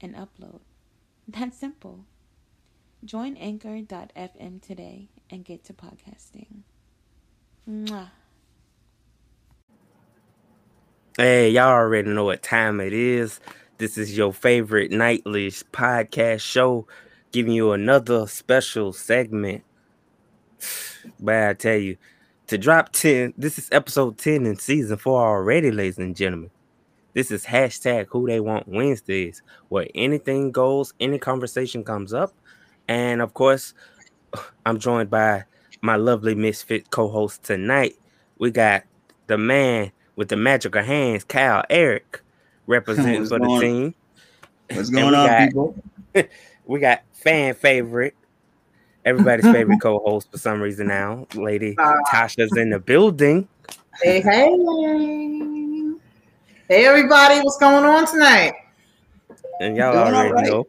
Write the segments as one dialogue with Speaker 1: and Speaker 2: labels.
Speaker 1: and upload. That's simple. Join anchor.fm today and get to podcasting. Mwah.
Speaker 2: Hey, y'all already know what time it is. This is your favorite nightly podcast show, giving you another special segment. But I tell you, to drop 10, this is episode 10 in season four already, ladies and gentlemen. This is hashtag who they want Wednesdays, where anything goes, any conversation comes up. And of course, I'm joined by my lovely misfit co-host tonight. We got the man with the magical hands, Kyle Eric, representing
Speaker 3: What's
Speaker 2: for the
Speaker 3: going-
Speaker 2: team.
Speaker 3: What's going on,
Speaker 2: got-
Speaker 3: people?
Speaker 2: We got fan favorite, everybody's favorite co-host for some reason now, Lady
Speaker 4: Uh,
Speaker 2: Tasha's in the building.
Speaker 4: Hey, hey. Hey, everybody. What's going on tonight?
Speaker 2: And y'all
Speaker 3: Doing
Speaker 2: already
Speaker 3: right.
Speaker 2: know.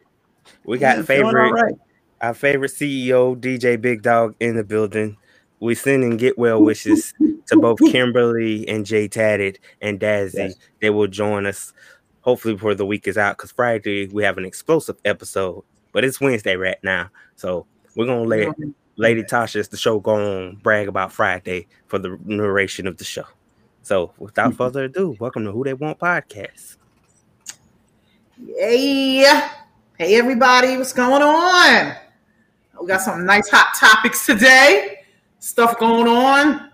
Speaker 2: We got
Speaker 3: Yeah,
Speaker 2: favorite
Speaker 3: right.
Speaker 2: our favorite CEO, DJ Big Dog, in the building. We sending get well wishes to both Kimberly and Jay Tatted and Dazzy.
Speaker 3: Yes.
Speaker 2: They will join us hopefully before the week is out because Friday we have an explosive episode, but it's Wednesday right now. So we're gonna let Lady Tasha, as the show go on, brag about Friday for the narration of the show. So without further ado, welcome to Who They Want Podcast.
Speaker 4: Hey. Hey, everybody. What's going on? We got some nice hot topics today. Stuff going on.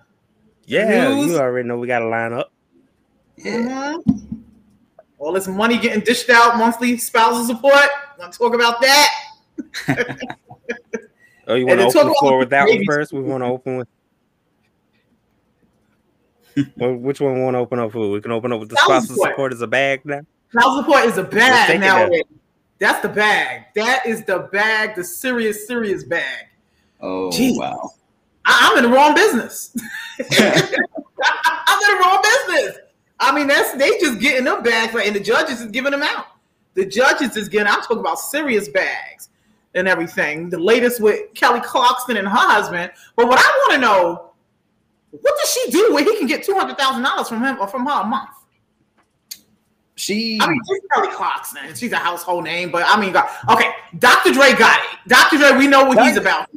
Speaker 2: Yeah,
Speaker 4: News.
Speaker 2: you already know we got a lineup.
Speaker 3: Yeah.
Speaker 4: Mhm. All this money getting dished out, monthly spousal support. Want to talk about that?
Speaker 2: Oh, you want to open the floor with that one first? We want to open with. Well, which one we want to open up with? We can open up with the
Speaker 4: Spousal
Speaker 2: spousal
Speaker 4: support.
Speaker 2: support as a bag now.
Speaker 4: Spousal support is a bag
Speaker 2: it
Speaker 4: nowadays. That's the bag. That is the bag, the serious, serious bag.
Speaker 3: Oh
Speaker 4: Jeez.
Speaker 3: wow.
Speaker 4: I- I'm in the wrong business. I'm in the wrong business. I mean, that's they just getting them bags, like, and the judges is giving them out. The judges is getting. I'm talking about serious bags and everything. The latest with Kelly Clarkson and her husband. But what I want to know, what does she do where he can get two hundred thousand dollars from him or from her a month?
Speaker 3: She
Speaker 4: I mean, she's Kelly Clarkson. She's a household name, but I mean, God- okay, Dr. Dre got it. Dr. Dre, we know what he's about.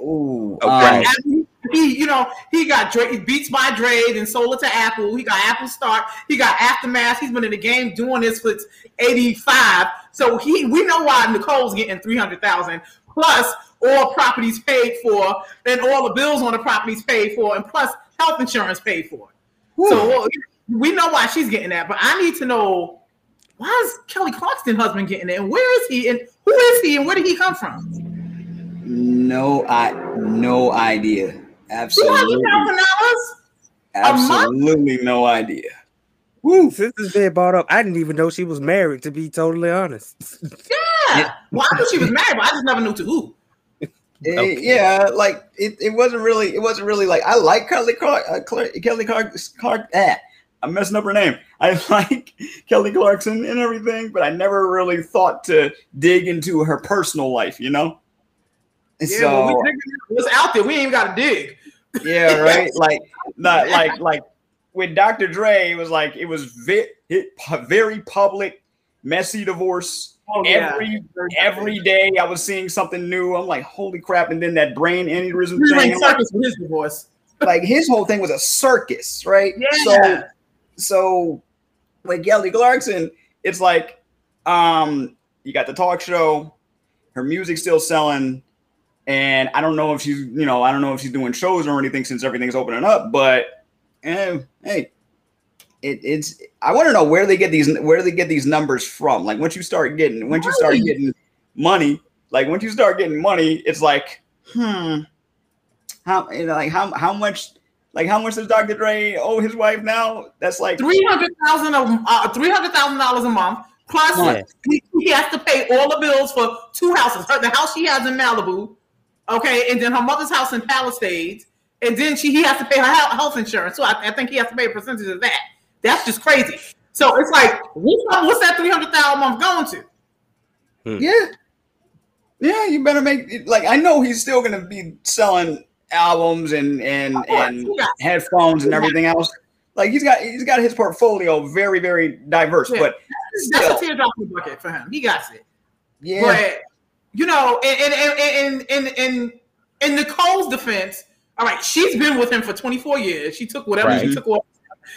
Speaker 3: Ooh,
Speaker 2: Oh,
Speaker 3: um,
Speaker 4: he, you know, he got Dre, Beats by Dre, then sold it to Apple. He got Apple Start. He got Aftermath. He's been in the game doing this for 85. So he, we know why Nicole's getting 300,000 plus all properties paid for and all the bills on the properties paid for and plus health insurance paid for. So we know why she's getting that, but I need to know why is Kelly Clarkson's husband getting it and where is he and who is he and where did he come from?
Speaker 3: no, I no idea. Absolutely,
Speaker 4: hundred thousand dollars?
Speaker 3: absolutely no idea.
Speaker 2: Woo, since this been brought up, I didn't even know she was married. To be totally honest,
Speaker 4: Yeah.
Speaker 3: Yeah.
Speaker 4: Well, I knew she was married, but I just never knew to who.
Speaker 3: Eh,
Speaker 2: Okay.
Speaker 3: yeah, like it, it wasn't really it wasn't really like I like Kelly Clark, uh, Clark Kelly Clark Clark ah, I'm messing up her name. I like Kelly Clarkson and everything, but I never really thought to dig into her personal life, you know? And
Speaker 4: Yeah,
Speaker 3: so
Speaker 4: well, we what's out there. We ain't got to dig.
Speaker 3: yeah, right. Like not like like with Dr. Dre, it was like it was ve- it, very public, messy divorce.
Speaker 4: Oh,
Speaker 3: Every every day I was seeing something new. I'm like, holy crap! And then that brain aneurysm thing. Like,
Speaker 4: his divorce.
Speaker 3: like his whole thing was a circus, right?
Speaker 4: Yeah.
Speaker 3: So so with Kelly Clarkson, it's like um you got the talk show, her music's still selling, and I don't know if she's you know I don't know if she's doing shows or anything since everything's opening up, but eh, hey. It, it's I want to know where they get these where they get these numbers from. Like once you start getting once you start getting money, like once you start getting money, it's like hmm, how you know, like how how much like how much does Dr. Dre owe his wife now? That's like
Speaker 4: Three hundred thousand a uh, three hundred thousand dollars a month. Plus,
Speaker 2: Yeah.
Speaker 4: he, he has to pay all the bills for two houses. Her, the house she has in Malibu, okay, and then her mother's house in Palisades, and then she he has to pay her health insurance. So I, I think he has to pay a percentage of that. That's just crazy. So it's like, what's, what's that three hundred thousand a month going to? Hmm.
Speaker 3: Yeah. Yeah, you better make it like I know he's still gonna be selling albums and and
Speaker 4: course,
Speaker 3: and
Speaker 4: he got-
Speaker 3: headphones and everything else. Like he's got he's got his portfolio very, very diverse.
Speaker 4: Yeah.
Speaker 3: But
Speaker 4: That's
Speaker 3: still,
Speaker 4: a teardrop in the bucket for him. He got it.
Speaker 3: yeah,
Speaker 4: But you know, in in in in in, in Nicole's defense, all right, she's been with him for 24 years. She took whatever she took. Off.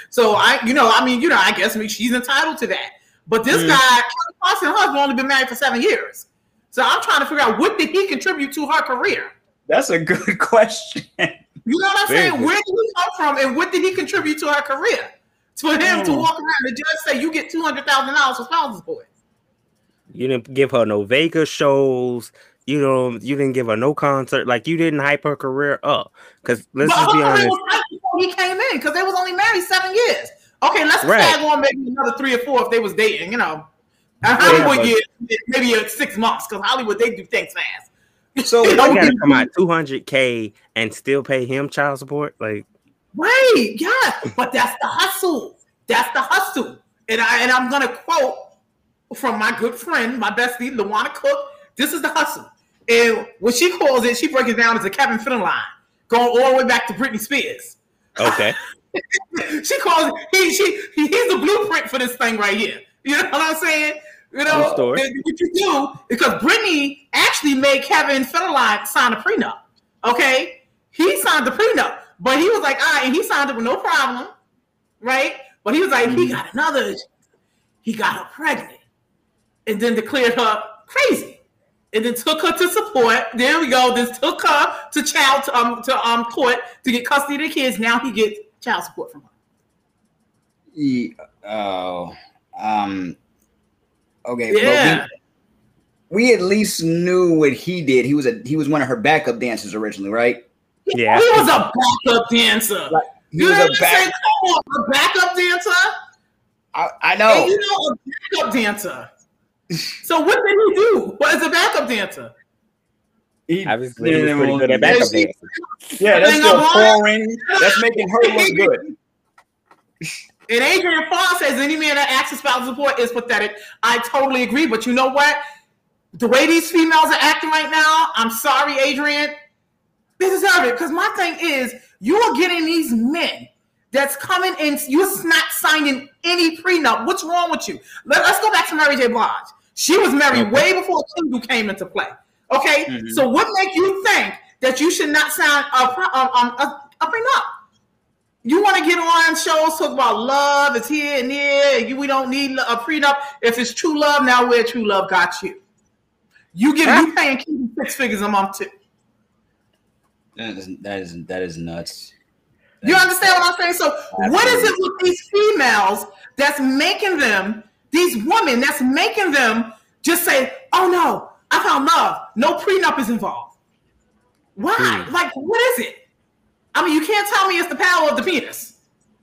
Speaker 4: So I, you know, I mean, you know, I guess I mean, she's entitled to that. But this
Speaker 3: Mhm.
Speaker 4: guy, Kelly Clarkson, her husband, only been married for seven years. So I'm trying to figure out what did he contribute to her career.
Speaker 3: that's a good question.
Speaker 4: You know what I'm
Speaker 2: Very
Speaker 4: saying?
Speaker 2: good.
Speaker 4: Where did he come from, and what did he contribute to her career? For him to
Speaker 3: Mm.
Speaker 4: walk around, the judge say you get two hundred thousand dollars for spousal support.
Speaker 2: You didn't give her no Vegas shows. You know, you didn't give her no concert. Like you didn't hype her career up. Because let's
Speaker 4: But
Speaker 2: just be honest.
Speaker 4: Was right before he came in because they was only married seven years. Okay, let's
Speaker 2: Right.
Speaker 4: tag on maybe another three or four if they was dating. You know, and Hollywood years maybe six months because Hollywood they do things fast.
Speaker 3: So
Speaker 2: I gotta come out two hundred k and still pay him child support. Like
Speaker 4: Right, yeah, but that's the hustle. That's the hustle. And I and I'm gonna quote from my good friend, my bestie, Lawana Cook. This is the hustle. And what she calls it, she breaks it down as a Kevin Federline, going all the way back to Britney Spears.
Speaker 2: Okay,
Speaker 4: she calls he she he's the blueprint for this thing right here. You know what I'm saying? You know
Speaker 2: True story.
Speaker 4: that- what you do because Brittany actually made Kevin Federline sign a prenup. Okay, he signed the prenup, but he was like, all right, and he signed it with no problem, right? But he was like, he mm-hmm. got another, he got her pregnant, and then declared her crazy, and then took her to support. There we go. Then took her to child to, um to um court to get custody of the kids. Now he gets child support from her.
Speaker 3: Ye- oh, um, okay.
Speaker 4: Yeah.
Speaker 3: But we, we at least knew what he did. He was a he was one of her backup dancers originally, right?
Speaker 2: yeah.
Speaker 4: He was a backup dancer.
Speaker 3: Like, He
Speaker 4: you
Speaker 3: was a back.
Speaker 4: saying? Come on, a backup dancer.
Speaker 3: I, I
Speaker 4: And
Speaker 3: know.
Speaker 4: you know, a backup dancer. So what did he do? What is a backup dancer?
Speaker 3: He,
Speaker 2: Obviously, he was pretty good at
Speaker 3: Yeah,
Speaker 2: backup
Speaker 3: she-
Speaker 2: dancing.
Speaker 3: Yeah, that's still
Speaker 4: of
Speaker 3: pouring. That's making her look good.
Speaker 4: And Adrian Farr says any man that asks for spousal support is pathetic. I totally agree, but you know what? The way these females are acting right now, I'm sorry, Adrian. They deserve it because my thing is, you are getting these men that's coming in. You're not signing any prenup. What's wrong with you? Let, us go back to Mary J. Blige. She was married
Speaker 2: Okay.
Speaker 4: way before Kendu came into play. Okay,
Speaker 3: Mhm.
Speaker 4: so what makes you think that you should not sign a, pre- um, um, a, a prenup? You want to get on shows talk about love is here and there. You, we don't need a prenup. If it's true love, now where true love got you? You get you paying Keaton six figures a month too.
Speaker 3: That is that is that is nuts.
Speaker 4: You understand what I'm saying? So what is it with these females that's making them, these women that's making them just say, "Oh no, I found love. No prenup is involved." Why?
Speaker 2: Hmm.
Speaker 4: Like, what is it? I mean, you can't tell me it's the power of the penis.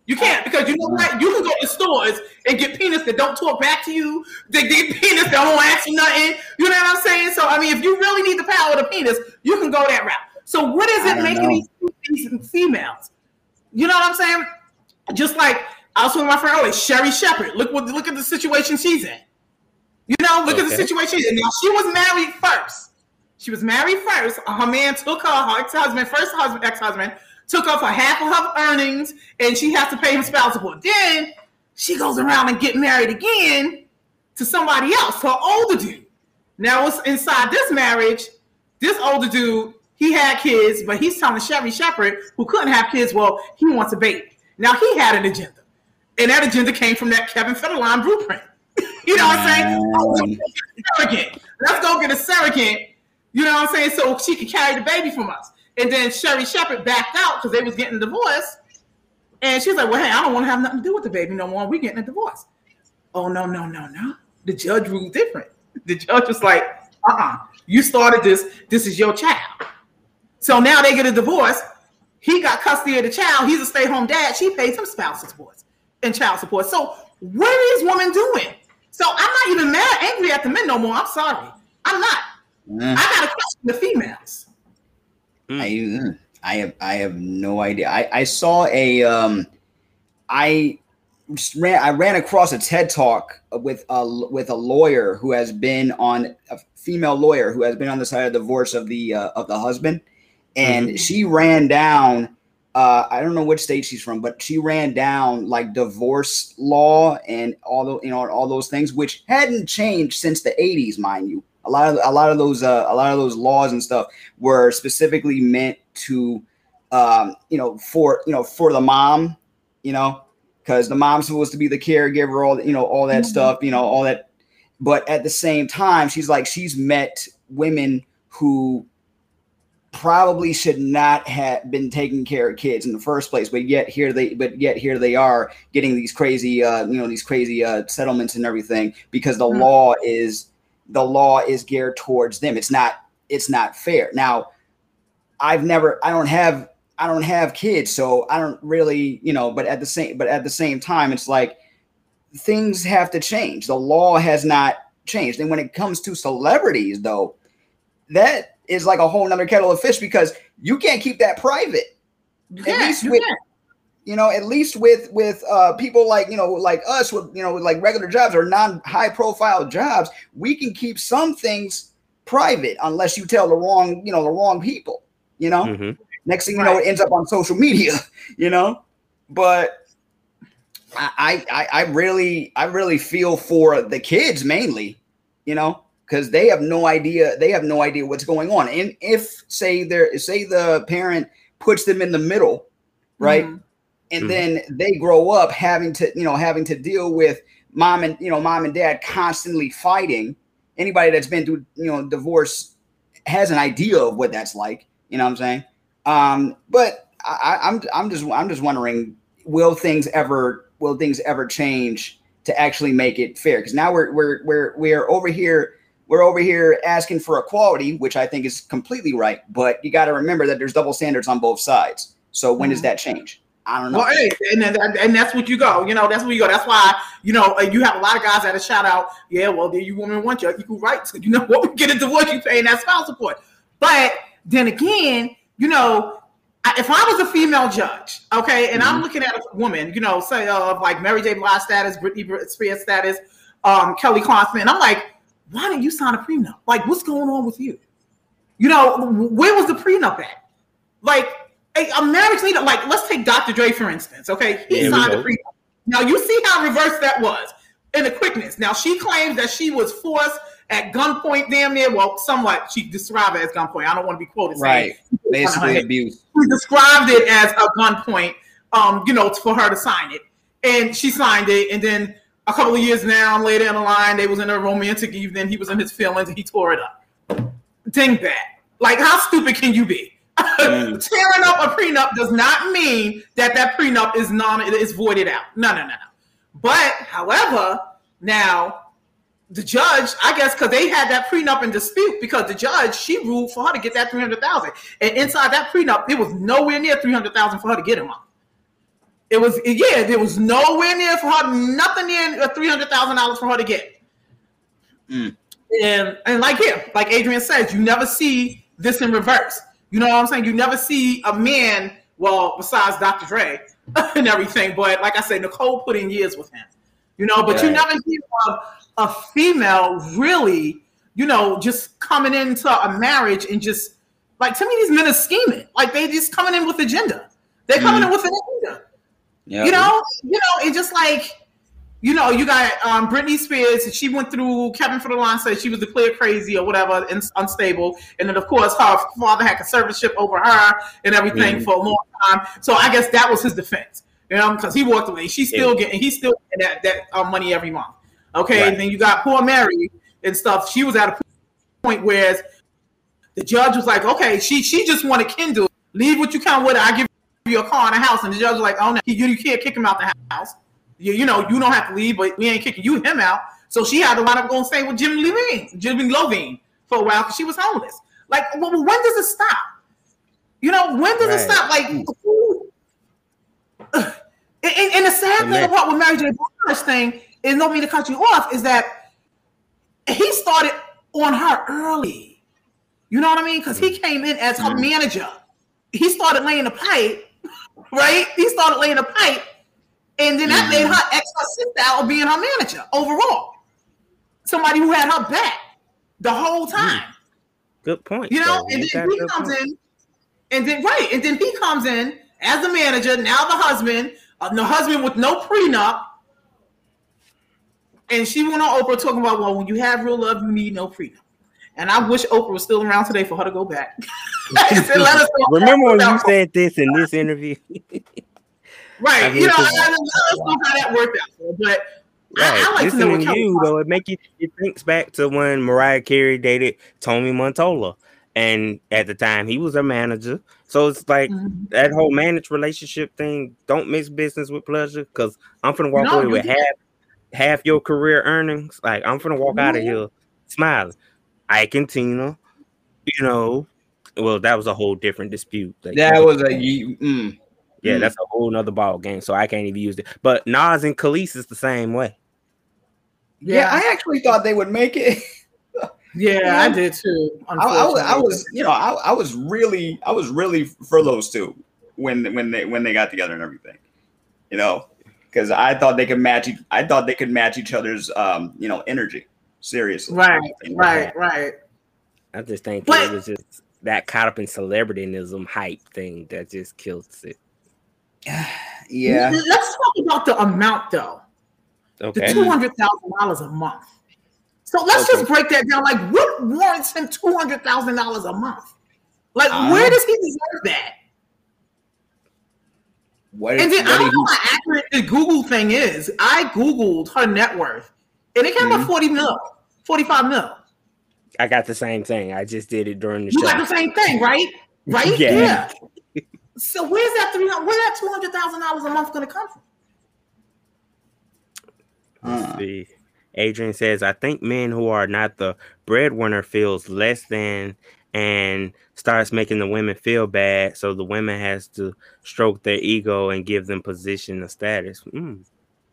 Speaker 4: You can't because you know what? You can go to stores and get penis that don't talk back to you. They get penis that won't ask you nothing. You know what I'm saying? So I mean, if you really need the power of the penis, you can go that route. So what is it making
Speaker 3: know.
Speaker 4: these, these females? You know what I'm saying? Just like I was with my friend earlier, Sherri Shepherd. Look what look at the situation she's in. You know, look at the situation. she's in. Now she was married first. She was married first. Her man took her, her ex-husband, first husband, ex-husband, took her for half of her earnings, and she has to pay him spousal support. Then she goes around and get married again to somebody else, her older dude. Now what's inside this marriage? This older dude, he had kids, but he's telling Sherri Shepherd, who couldn't have kids, well, he wants a baby. Now he had an agenda. And that agenda came from that Kevin Federline blueprint. you know what I'm saying? Oh, let's go get a surrogate. Let's go get a surrogate. You know what I'm saying? So she could carry the baby from us. And then Sherri Shepherd backed out because they was getting a divorce. And she's like, well, hey, I don't want to have nothing to do with the baby no more. We getting a divorce. Oh, no, no, no, no. The judge ruled different. The judge was like, uh-uh. You started this. This is your child. So now they get a divorce. He got custody of the child. He's a stay-home dad. She pays him spousal support and child support. So what are these women doing? So I'm not even mad, angry at the men no more. I'm sorry. I'm not.
Speaker 3: Mm.
Speaker 4: I got to question the females.
Speaker 3: I, I have I have no idea. I, I saw a um I just ran I ran across a TED talk with a with a lawyer who has been on a female lawyer who has been on the side of divorce of the uh, of the husband and she ran down uh, I don't know which state she's from, but she ran down like divorce law and all the you know all those things, which hadn't changed since the '80s, mind you. A lot of a lot of those uh, a lot of those laws and stuff were specifically meant to, um, you know, for you know for the mom, you know, because the mom's supposed to be the caregiver, all you know, all that
Speaker 4: Mhm.
Speaker 3: stuff, you know, all that. But at the same time, she's like she's met women who probably should not have been taking care of kids in the first place but yet here they but yet here they are getting these crazy uh you know these crazy uh settlements and everything because the
Speaker 4: Mhm.
Speaker 3: law is the law is geared towards them. It's not it's not fair. Now i've never i don't have i don't have kids so i don't really you know but at the same but at the same time it's like things have to change. The law has not changed. And when it comes to celebrities though that is like a whole nother kettle of fish because you can't keep that private.
Speaker 4: You
Speaker 3: at least
Speaker 4: you
Speaker 3: with
Speaker 4: can't.
Speaker 3: you know at least with with uh people like you know like us with you know with like regular jobs or non high profile jobs we can keep some things private unless you tell the wrong you know the wrong people you know?
Speaker 2: Mhm.
Speaker 3: next thing you know it ends up on social media you know? But I, I I really I really feel for the kids mainly, you know, because they have no idea they have no idea what's going on. And if say there say the parent puts them in the middle, right,
Speaker 4: Mhm.
Speaker 3: and
Speaker 2: Mhm.
Speaker 3: then they grow up having to you know having to deal with mom and you know mom and dad constantly fighting. Anybody that's been through you know divorce has an idea of what that's like. You know what I'm saying? Um, but I, I- I'm I'm just I'm just wondering, will things ever will things ever change to actually make it fair? Because now we're we're we're we're over here we're over here asking for equality, which I think is completely right. But you got to remember that there's double standards on both sides. So when does
Speaker 4: Mhm.
Speaker 3: that change? I don't know.
Speaker 4: Well, hey, and, and that's what you go. You know, that's where you go. That's why you know uh, you have a lot of guys that shout out, yeah, well, then you women want your equal rights. You know what? We get a divorce, you paying that spouse support. But then again, you know, if I was a female judge, okay, and I'm
Speaker 3: Mhm.
Speaker 4: looking at a woman, you know, say of like Mary J. Blige status, Britney Spears status, um, Kelly Clarkson, I'm like, why didn't you sign a prenup? Like, what's going on with you? You know, where was the prenup at? Like, a, a marriage leader, like, let's take Dr. Dre for instance. Okay, he
Speaker 2: we
Speaker 4: signed a prenup. Now you see how reverse that was in the quickness. Now she claims that she was forced at gunpoint, damn near. Well, somewhat she described it as gunpoint. I don't want to be quoted.
Speaker 3: Right. Basically abuse.
Speaker 4: she described it as a gunpoint, um, you know, for her to sign it. And she signed it. And then a couple of years now later in the line, they was in a romantic evening. He was in his feelings and he tore it up. Ding that. Like, how stupid can you be?
Speaker 3: Mm.
Speaker 4: Tearing up a prenup does not mean that that prenup is non is voided out. No, no, no, no. But however, now the judge, I guess, because they had that prenup in dispute, because the judge she ruled for her to get that three hundred thousand, and inside that prenup, it was nowhere near three hundred thousand for her to get him. It was yeah, there was nowhere near for her, nothing near three hundred thousand dollars for her to get.
Speaker 3: Mm.
Speaker 4: And and like here, like Adrian says, you never see this in reverse. You know what I'm saying? You never see a man, well, besides Dr. Dre and everything, but like I said, Nicole put in years with him. You know, but you never hear of a female really, you know, just coming into a marriage and just like to me, these men are scheming. Like they just coming in with agenda. They're coming in with an agenda.
Speaker 3: Yeah.
Speaker 4: You know, you know, it's just like, you know, you got um, Britney Spears. She went through Kevin Federline said she was declared crazy or whatever, and unstable. And then of course her father had conservatorship over her and everything
Speaker 2: Mhm.
Speaker 4: for a long time. So I guess that was his defense, you know, because he walked away. She's still getting, he's still getting that that uh, money every month. Okay,
Speaker 2: Right.
Speaker 4: and then you got poor Mary and stuff. She was at a point where the judge was like, okay, she she just wanted Kendu. Leave what you can with it. I give you a car and a house. And the judge was like, oh no, you, you can't kick him out the house. You, you know, you don't have to leave, but we ain't kicking you him out. So she had to wind up going stay with Jimmy Levine, Jimmy Iovine for a while because she was homeless. Like, well, when does it stop? You know, when does it stop? Like, and, and- the sad
Speaker 2: And
Speaker 4: thing about with Mary J. Blige thing, is, don't mean to cut you off, is that he started on her early. You know what I mean? Because he came in as her
Speaker 3: Mhm.
Speaker 4: manager. He started laying the pipe, right? He started laying a pipe, and then that
Speaker 3: Mhm.
Speaker 4: made her ex her sister out of being her manager overall. Somebody who had her back the whole time.
Speaker 2: Good point.
Speaker 4: You know,
Speaker 2: though.
Speaker 4: and then he comes
Speaker 2: point.
Speaker 4: in, and then right, and then he comes in as the manager, now the husband, uh, the husband with no prenup. And she went on Oprah talking about, well, when you have real love, you need no prenup. And I wish Oprah was still around today for her to go back. and let us know
Speaker 2: Remember when you said this in this interview?
Speaker 4: right?
Speaker 2: I mean,
Speaker 4: you know, let us know how that worked out. For. But I,
Speaker 2: Right.
Speaker 4: I like to know what Kelly
Speaker 2: you though, it make you it thinks back to when Mariah Carey dated Tommy Mottola, and at the time he was her manager. So it's like
Speaker 4: Mhm.
Speaker 2: that whole managed relationship thing. Don't mix business with pleasure, because I'm gonna walk
Speaker 4: No,
Speaker 2: away with half half your career earnings. Like I'm gonna walk out of here smiling. Ike and Tina, you know. Well, that was a whole different dispute. Like,
Speaker 3: That was a mm.
Speaker 2: yeah,
Speaker 3: mm.
Speaker 2: that's a whole nother ball game. So I can't even use it. But Nas and Kelis is the same way.
Speaker 3: yeah. I actually thought they would make it.
Speaker 4: yeah, I did too.
Speaker 3: I, I, was- I was, you know, I, I was really, I was really for those two when when they when they got together and everything, you know, because I thought they could match. I thought they could match each other's, um, you know, energy. Seriously,
Speaker 4: right, right, right.
Speaker 2: I just think
Speaker 4: But-
Speaker 2: it was just that caught up in celebrityism hype thing that just kills it.
Speaker 3: Yeah,
Speaker 4: Let's talk about the amount though.
Speaker 2: Okay.
Speaker 4: The two hundred thousand dollars a month. So let's just break that down. Like, what warrants him two hundred thousand dollars a month? Like,
Speaker 3: Uh,
Speaker 4: where does he deserve that?
Speaker 3: what?
Speaker 4: And then I don't
Speaker 3: did
Speaker 4: know how accurate the Google thing is. I googled her net worth, and it came
Speaker 3: Mhm.
Speaker 4: up forty mil, forty-five mil.
Speaker 2: I got the same thing. I just did it during the
Speaker 4: You
Speaker 2: show.
Speaker 4: got the same thing, right? Right?
Speaker 2: Yeah.
Speaker 4: So where's that three? Where's that two hundred thousand dollars a month going to come from?
Speaker 2: Let's
Speaker 3: Uh,
Speaker 2: see. Adrian says, I think men who are not the breadwinner feels less than and starts making the women feel bad. So the women has to stroke their ego and give them position or status. Mm.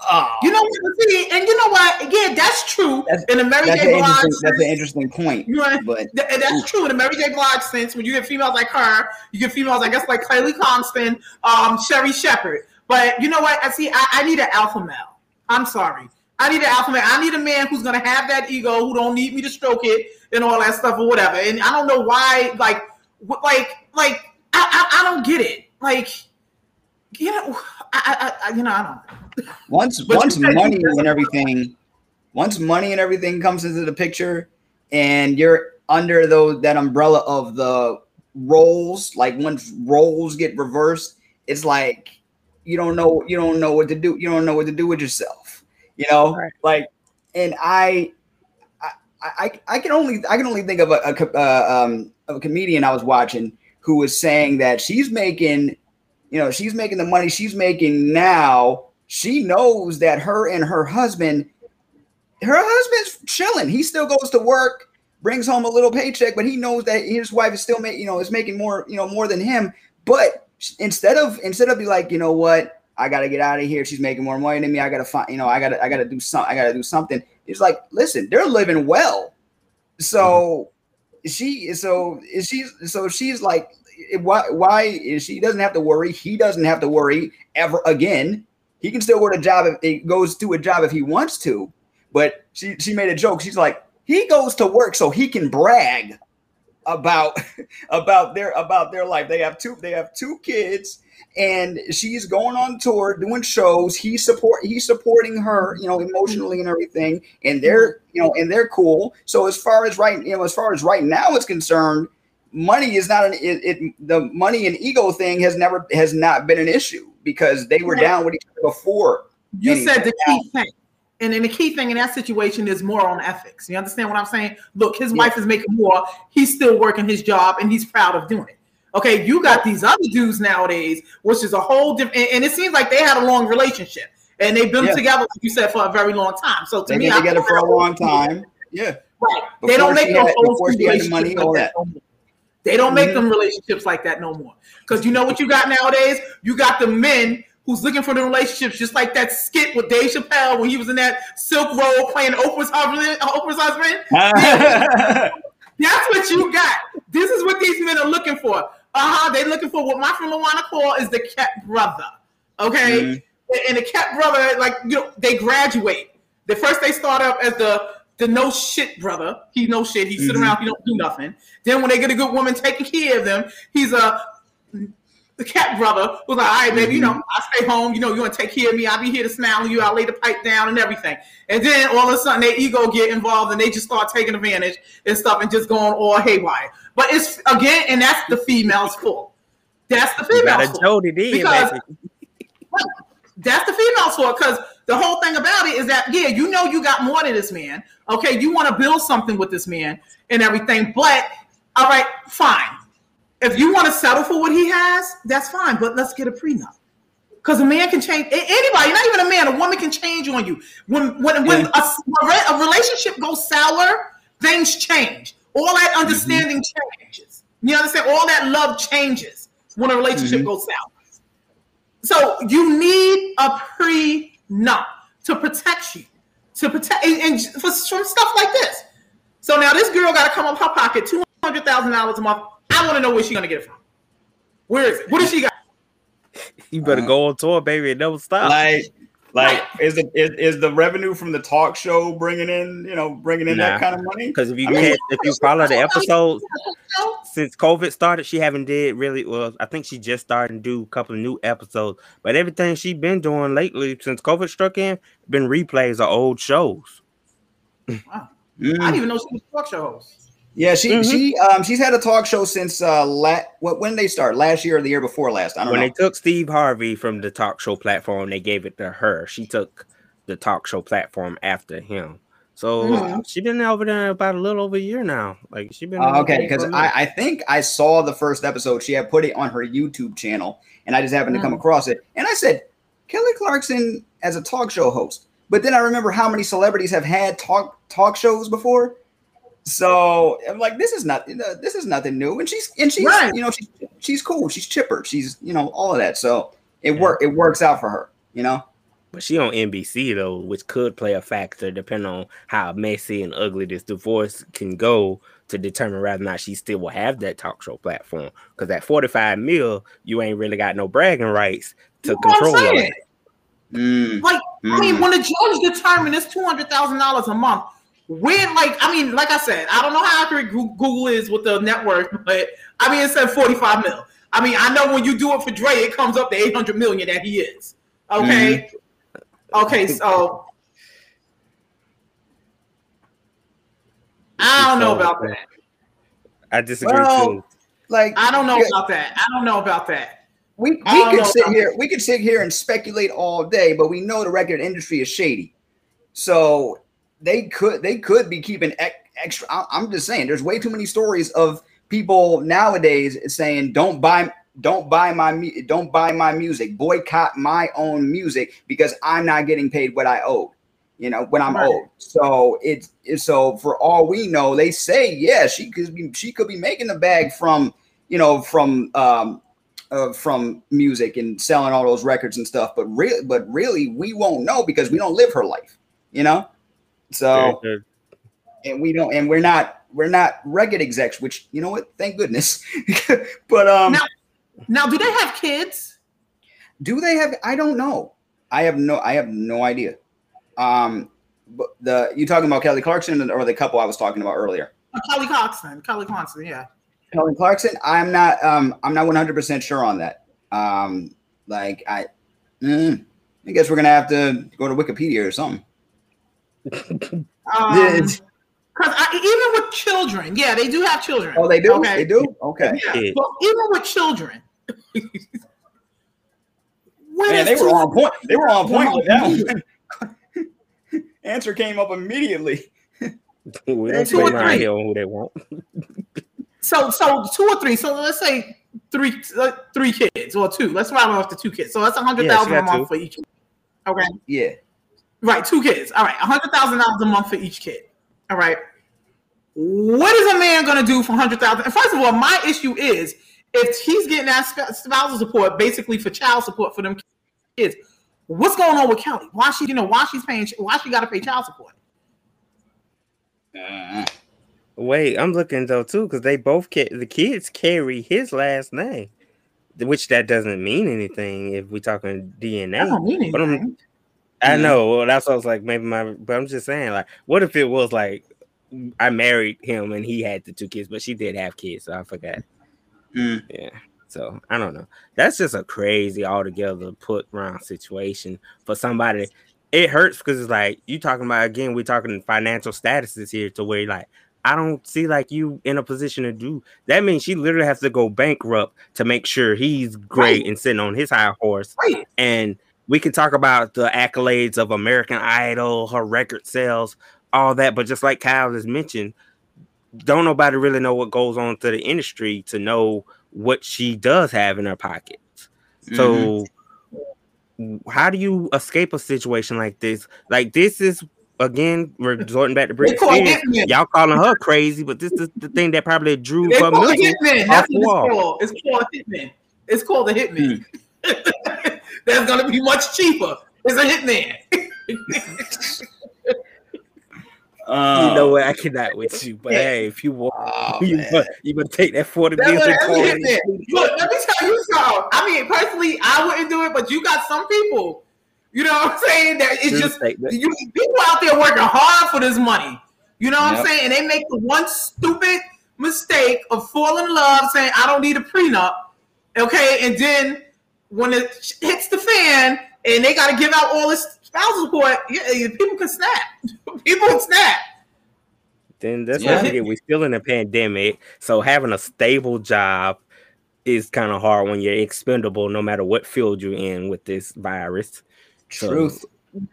Speaker 3: Oh,
Speaker 4: You know what? See, and you know what? Yeah, that's true.
Speaker 3: That's-
Speaker 4: in the Mary J.
Speaker 3: an
Speaker 4: Blige
Speaker 3: interesting, that's an interesting point.
Speaker 4: you know,
Speaker 3: But
Speaker 4: th- that's true in the Mary J. Blige sense. When you get females like her, you get females, I guess, like Kylie Constant, um, Sherri Shepherd. But you know what? I see. I, I need an alpha male. I'm sorry. I need an alpha male. I need a man who's gonna have that ego, who don't need me to stroke it and all that stuff or whatever. And I don't know why, like, like, like, I, I, I don't get it. Like, you know, I, I, I you know, I don't.
Speaker 3: Once once money and everything, once money and everything comes into the picture, and you're under those that umbrella of the roles, like once roles get reversed, it's like you don't know you don't know what to do. You don't know what to do with yourself. You know,
Speaker 2: Right.
Speaker 3: like, and I. I, I, I can only I can only think of a, a, co- uh, um, of a comedian I was watching who was saying that she's making, you know, she's making the money she's making now. She knows that her and her husband, her husband's chilling. He still goes to work, brings home a little paycheck, but he knows that his wife is still making, you know, is making more, you know, more than him. But instead of instead of be like, you know what, I gotta get out of here. She's making more money than me. I gotta find, you know, I gotta I gotta do something. I gotta do something. It's like, listen, they're living well. So mm-hmm. she so is she so she's like why why is she doesn't have to worry he doesn't have to worry ever again he can still go to job if he goes to a job if he wants to but she she made a joke. She's like he goes to work so he can brag about about their about their life. They have two they have two kids and she's going on tour doing shows. He's support he's supporting her you know emotionally and everything and they're you know and they're cool. So as far as right you know as far as right now is concerned money is not an it, it the money and ego thing has never has not been an issue because they were down with each other before
Speaker 4: You said the key thing. And then the key thing in that situation is moral and ethics. You understand what I'm saying? Look, his
Speaker 3: Yeah.
Speaker 4: wife is making more. He's still working his job and he's proud of doing it. Okay, you got these other dudes nowadays, which is a whole different, and, and it seems like they had a long relationship and they've been
Speaker 3: Yeah.
Speaker 4: together, like you said, for a very long time. So to
Speaker 3: they've
Speaker 4: me,
Speaker 3: been
Speaker 4: I
Speaker 3: together for a long time yeah
Speaker 4: Right. they don't make no
Speaker 3: had- before she had the money, all
Speaker 4: like
Speaker 3: that.
Speaker 4: They don't make them relationships like that no more. Because you know what you got nowadays? You got the men who's looking for the relationships, just like that skit with Dave Chappelle when he was in that silk robe playing Oprah's husband. Oprah's husband. That's what you got. This is what these men are looking for. Uh huh. They're looking for what my friend Luana call is the kept brother. Okay. Mm-hmm. And the kept brother, like you know, they graduate. The first they start up as the the no shit brother. He no shit. He mm-hmm. sit around. He don't do nothing. Then when they get a good woman taking care of them, he's a the cat brother was like, all right, baby, you know, mm-hmm. I stay home. You know, you want to take care of me. I'll be here to smile on you. I'll lay the pipe down and everything. And then all of a sudden, their ego get involved and they just start taking advantage and stuff and just going all haywire. But it's again, and that's the female's fault. That's the female's fault. Jody because, that's the female's fault because the whole thing about it is that yeah, you know you got more than this man. Okay, you want to build something with this man and everything, but all right, fine if you want to settle for what he has, that's fine. But let's get a prenup. Because a man can change anybody, not even a man, a woman can change on you. When when when a, a relationship goes sour, things change. All that understanding mm-hmm. changes. You understand? All that love changes when a relationship mm-hmm. goes sour. So you need a prenup to protect you, to protect and, and for, from stuff like this. So now this girl got to come up her pocket two hundred thousand dollars a month I want to know where she's gonna get it from. Where is it? What does she got?
Speaker 2: You better uh, go on tour, baby, and never stop.
Speaker 3: Like, like is the is, is the revenue from the talk show bringing in you know bringing in nah, that kind of money?
Speaker 2: Because if you mean, if you follow the episodes since COVID started, she haven't did really well. I think she just started to do a couple of new episodes, but everything she been doing lately since COVID struck in been replays of old shows.
Speaker 4: Wow. Mm. I didn't even know she was a talk show host.
Speaker 3: Yeah, she mm-hmm. she um she's had a talk show since uh la- what when they start last year or the year before last. I don't
Speaker 2: when
Speaker 3: know.
Speaker 2: they took Steve Harvey from the talk show platform, they gave it to her. She took the talk show platform after him. So mm-hmm. she been over there about a little over a year now. Like she's been
Speaker 3: uh, okay because I, I think I saw the first episode. She had put it on her YouTube channel, and I just happened mm-hmm. to come mm. across it, and I said Kelly Clarkson as a talk show host. But then I remember how many celebrities have had talk talk shows before. So I'm like, this is not this is nothing new, and she's and she's right. you know she's she's cool, she's chipper, she's you know all of that. So it yeah. work it works out for her, you know.
Speaker 2: But she on NBC though, which could play a factor depending on how messy and ugly this divorce can go to determine whether or not she still will have that talk show platform. Because at 45 mil, you ain't really got no bragging rights to control it.
Speaker 4: Mm. Like, mm. I mean, mm. when the judge determined it's two hundred thousand dollars a month, when like I mean, like I said, I don't know how accurate Google is with the network, but I mean it said 45 mil. I mean, I know when you do it for Dre, it comes up to 800 million that he is. Okay. Mm-hmm. Okay, so I don't know about that.
Speaker 2: I disagree well, too.
Speaker 4: Like I don't know yeah. about that. I don't know about that.
Speaker 3: We we could sit here, we could sit here and speculate all day, but we know the record industry is shady. So they could they could be keeping extra. I'm just saying, there's way too many stories of people nowadays saying, "Don't buy." Don't buy my don't buy my music. Boycott my own music because I'm not getting paid what I owe. You know when I'm right. owed. So it's, it's so for all we know, they say yeah, she could be she could be making the bag from you know from um, uh, from music and selling all those records and stuff. But really, but really, we won't know because we don't live her life. You know. So, and we don't, and we're not, we're not record execs, which you know what? Thank goodness. but um,
Speaker 4: now, now, do they have kids?
Speaker 3: Do they have? I don't know. I have no, I have no idea. Um, but the you talking about Kelly Clarkson or the couple I was talking about earlier?
Speaker 4: Uh, Kelly Clarkson, Kelly Clarkson, yeah.
Speaker 3: Kelly Clarkson. I'm not. Um, I'm not 100 percent sure on that. Um, like I, mm, I guess we're gonna have to go to Wikipedia or something.
Speaker 4: Um, because even with children, yeah, they do have children.
Speaker 3: Oh, they do. Okay. They do. Okay.
Speaker 4: Yeah. But even with children,
Speaker 3: Man, they were on point. They were on point with that one. Answer came up immediately.
Speaker 2: we don't two or three. who they want.
Speaker 4: so, so two or three. So let's say three, uh, three kids or two. Let's round off to two kids. So that's a hundred thousand yeah, a month two. for each. Okay.
Speaker 3: Yeah.
Speaker 4: Right, two kids. All right, a hundred thousand dollars a month for each kid. All right. What is a man going to do for hundred thousand? First of all, my issue is if he's getting that spousal support, basically for child support for them, kids. What's going on with Kelly? Why she, you know, why she's paying, why she got to pay child support?
Speaker 3: Uh,
Speaker 2: Wait, I'm looking though too because they both ca- the kids carry his last name, which that doesn't mean anything if we're talking DNA.
Speaker 4: That don't mean anything.
Speaker 2: I know. Well, that's what I was like. Maybe my, but I'm just saying, like, what if it was like I married him and he had the two kids, but she did have kids, so I forgot.
Speaker 3: mm.
Speaker 2: Yeah. So I don't know. That's just a crazy altogether put round situation for somebody. It hurts because it's like you talking about again. We're talking financial statuses here to where like I don't see like you in a position to do that. Means she literally has to go bankrupt to make sure he's great
Speaker 4: Right.
Speaker 2: and sitting on his high horse
Speaker 4: Right.
Speaker 2: and we can talk about the accolades of American Idol, her record sales, all that. But just like Kyle has mentioned, don't nobody really know what goes on to the industry to know what she does have in her pockets.
Speaker 3: Mm-hmm.
Speaker 2: So, how do you escape a situation like this? Like this is again resorting back to
Speaker 4: They
Speaker 2: Britney Spears. Y'all calling her crazy, but this is the thing that probably drew
Speaker 4: They
Speaker 2: for
Speaker 4: call hitman. That's what it's called. It's called a hitman. It's called a hitman. That's gonna be much cheaper. It's a hitman.
Speaker 3: Uh,
Speaker 2: you know what? I cannot with you, but hey, if you want,
Speaker 3: oh,
Speaker 2: you,
Speaker 3: man.
Speaker 2: but you better take that forty
Speaker 4: That's
Speaker 2: billion.
Speaker 4: what that's a
Speaker 2: call.
Speaker 4: hitman. Look, let me tell you something. I mean, personally, I wouldn't do it, but you got some people. You know what I'm saying? That it's
Speaker 2: True
Speaker 4: just
Speaker 2: statement.
Speaker 4: you people out there working hard for this money. You know what I'm saying? And they make the one stupid mistake of falling in love, saying I don't need a prenup. Okay, and then when it hits the fan and they got to give out all this spousal support, yeah, yeah, people can snap. people can snap.
Speaker 2: Then that's
Speaker 3: Yeah.
Speaker 2: what. We're still in a pandemic, so having a stable job is kind of hard when you're expendable, no matter what field you're in with this virus. So,
Speaker 3: Truth.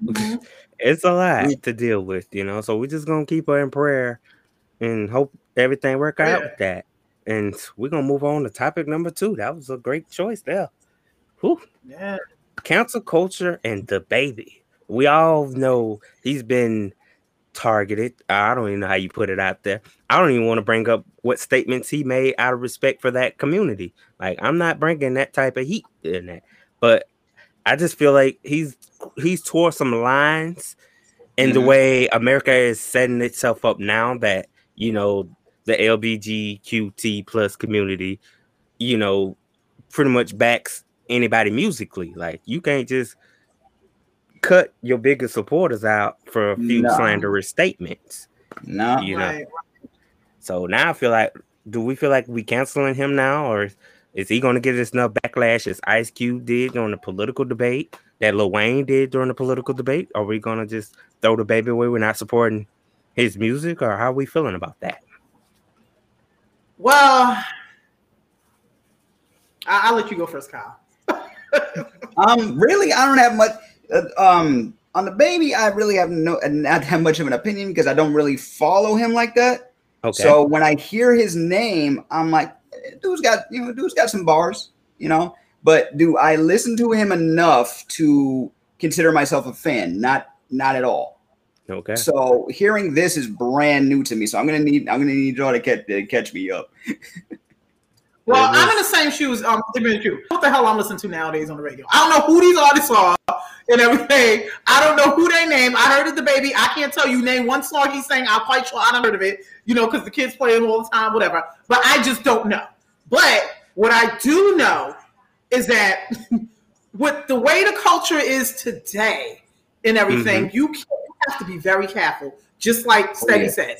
Speaker 3: Mm-hmm.
Speaker 2: it's a lot to deal with, you know. So we're just gonna keep her in prayer and hope everything work out
Speaker 4: Yeah.
Speaker 2: with that. And we're gonna move on to topic number two. That was a great choice there. Whew.
Speaker 4: Yeah.
Speaker 2: Cancel culture and DaBaby. We all know he's been targeted. I don't even know how you put it out there. I don't even want to bring up what statements he made out of respect for that community. Like I'm not bringing that type of heat in that, but I just feel like he's he's tore some lines in the
Speaker 3: Mhm.
Speaker 2: way America is setting itself up now that you know the LBGQT plus community, you know, pretty much backs anybody musically. Like you can't just cut your biggest supporters out for a few
Speaker 3: No.
Speaker 2: slanderous statements.
Speaker 3: No.
Speaker 2: You know.
Speaker 4: Right.
Speaker 2: So now I feel like, do we feel like we canceling him now, or is he going to get us enough backlash as Ice Cube did during the political debate, that Lil Wayne did during the political debate? Are we going to just throw DaBaby away? We're not supporting his music, or how are we feeling about that?
Speaker 4: Well, I- I'll let you go first, Kyle.
Speaker 3: Um, really, I don't have much. Uh, um, on DaBaby, I really have no not have much of an opinion because I don't really follow him like that.
Speaker 2: Okay.
Speaker 3: So when I hear his name, I'm like, eh, dude's got you know, dude's got some bars, you know. But do I listen to him enough to consider myself a fan? Not not at all.
Speaker 2: okay.
Speaker 3: So hearing this is brand new to me. So I'm gonna need I'm gonna need y'all to catch to catch me up.
Speaker 4: Well,
Speaker 2: It
Speaker 4: I'm in the same shoes. Um, shoe. What the hell I'm listening to nowadays on the radio? I don't know who these artists are and everything. I don't know who they name. I heard of DaBaby. I can't tell you name one song he's saying. I'm quite sure I don't heard of it. You know, because the kids play it all the time, whatever. But I just don't know. But what I do know is that with the way the culture is today and everything, you, can, you have to be very careful. Just like Steady
Speaker 3: yeah.
Speaker 4: said,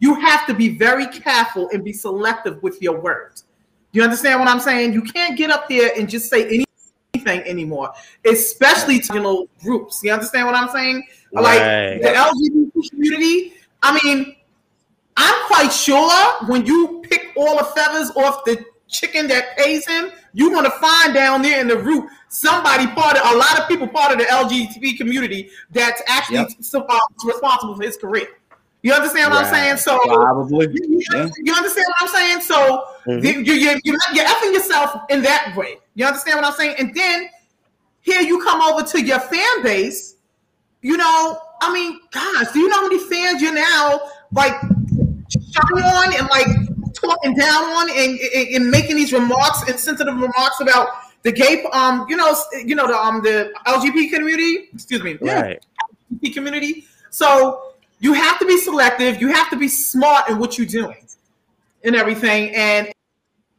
Speaker 4: you have to be very careful and be selective with your words. You understand what I'm saying? You can't get up there and just say anything anymore, especially to you know, groups. You understand what I'm saying? Like
Speaker 2: Right.
Speaker 4: the LGBT community. I mean, I'm quite sure when you pick all the feathers off the chicken that pays him, you're gonna find down there in the root somebody part of a lot of people part of the LGBT community that's actually
Speaker 3: Yep.
Speaker 4: responsible for his career. You understand what I'm saying? So
Speaker 3: Probably.
Speaker 4: you, you- you understand what I'm saying? So
Speaker 2: Mhm.
Speaker 4: you, you, you, you're, you're effing yourself in that way. You understand what I'm saying? And then here you come over to your fan base. You know, I mean, gosh, do you know how many fans you're now like shutting on and like talking down on and, and, and making these remarks, insensitive remarks about the gay, um, you know, you know the um the LGBT community. Excuse me,
Speaker 2: Right.
Speaker 4: LGBT community. So you have to be selective. You have to be smart in what you're doing, and everything. And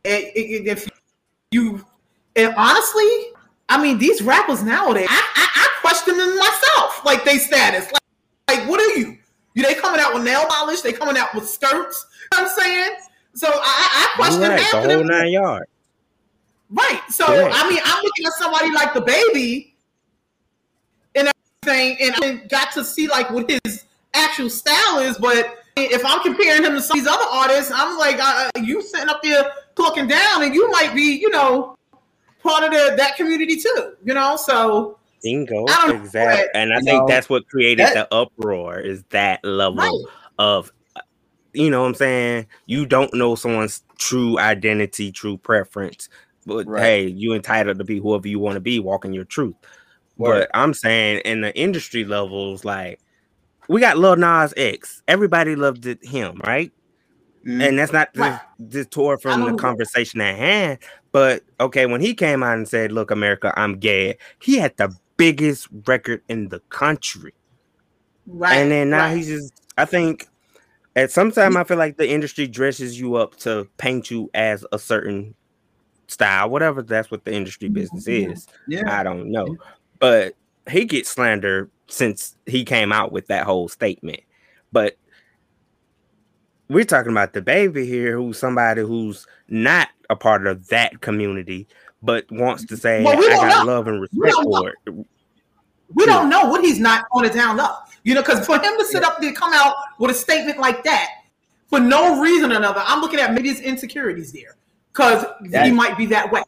Speaker 4: it, it, if you, and honestly, I mean, these rappers nowadays, I, I, I question them myself, like they status. Like, like, what are you? You they coming out with nail polish? They coming out with skirts? You know I'm saying. So I, I question
Speaker 2: right.
Speaker 4: half
Speaker 2: The
Speaker 4: of
Speaker 2: whole
Speaker 4: them.
Speaker 2: nine yards.
Speaker 4: Right. So
Speaker 2: Correct.
Speaker 4: I mean, I'm looking at somebody like DaBaby and everything, and I got to see like what his actual style is. But if I'm comparing him to some of these other artists, I'm like, uh, you sitting up there talking down, and you might be, you know, part of the, that community too. You know, so
Speaker 2: Bingo.
Speaker 4: I know,
Speaker 2: Exactly.
Speaker 4: but,
Speaker 2: And I think
Speaker 3: know,
Speaker 2: that's what created
Speaker 3: that-
Speaker 2: the uproar is that level
Speaker 4: right.
Speaker 2: of you know what I'm saying? You don't know someone's true identity, true preference. But
Speaker 3: Right.
Speaker 2: hey, you entitled to be whoever you want to be, walking your truth.
Speaker 3: Word.
Speaker 2: But I'm saying in the industry levels, like we got Lil Nas X. Everybody loved it, him, right?
Speaker 3: Mhm.
Speaker 2: And that's not
Speaker 4: Right.
Speaker 2: this tour from the conversation at hand. But okay, when he came out and said, Look, America, I'm gay, he had the biggest record in the country.
Speaker 4: Right.
Speaker 2: and then now
Speaker 4: right.
Speaker 2: he's just I think at some time I feel like the industry dresses you up to paint you as a certain style, whatever that's what the industry business is.
Speaker 3: yeah.
Speaker 2: I don't know. But he gets slandered since he came out with that whole statement. But we're talking about DaBaby here, who's somebody who's not a part of that community, but wants to say,
Speaker 4: Well, we
Speaker 2: I
Speaker 4: don't
Speaker 2: got
Speaker 4: know.
Speaker 2: love and respect for it.
Speaker 4: we don't hmm. know what he's not on to down up. You know, because for him to sit up there come out with a statement like that for no reason or another, I'm looking at maybe his insecurities there because he might be that way.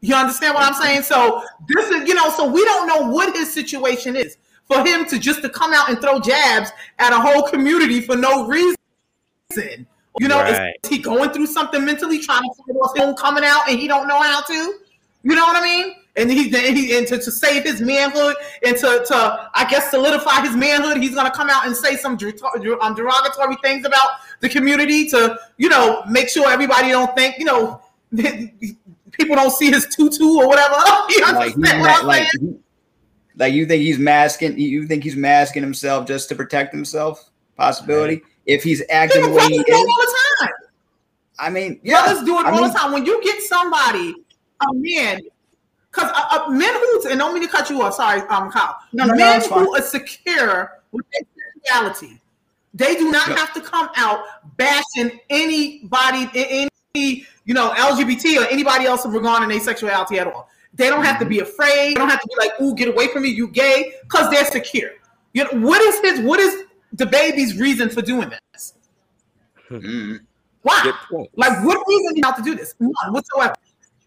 Speaker 4: You understand what I'm saying? So this is, you know, so we don't know what his situation is for him to just to come out and throw jabs at a whole community for no reason. You know, is-
Speaker 2: Right.
Speaker 4: is he going through something mentally, trying to fight off coming out, and he don't know how to? You know what I mean? And he, and he and to, to save his manhood and to, to I guess solidify his manhood, he's gonna come out and say some um, derogatory things about the community to you know make sure everybody don't think you know people don't see his tutu or whatever. You understand what I'm
Speaker 3: like,
Speaker 4: saying?
Speaker 3: He- like you think he's masking you think he's masking himself just to protect himself possibility if he's acting the way he
Speaker 4: brothers do it
Speaker 3: is
Speaker 4: all the time.
Speaker 3: i mean yeah
Speaker 4: Brothers do it
Speaker 3: I
Speaker 4: all
Speaker 3: mean,
Speaker 4: the time. When you get somebody, a man, because uh, uh, men who and don't mean to cut you off. Sorry, um, Kyle.
Speaker 3: No, no, no,
Speaker 4: men
Speaker 3: it's fine.
Speaker 4: who are secure with their sexuality, they do not
Speaker 3: Yeah.
Speaker 4: have to come out bashing anybody, a- any you know LGBT or anybody else regarding their sexuality at all. They don't have to be afraid. They don't have to be like, "Ooh, get away from me, you gay," because they're secure. You know what is his? What is DaBaby's reason for doing this?
Speaker 3: mm,
Speaker 4: Why? Like, what reason do you have to do this? None whatsoever.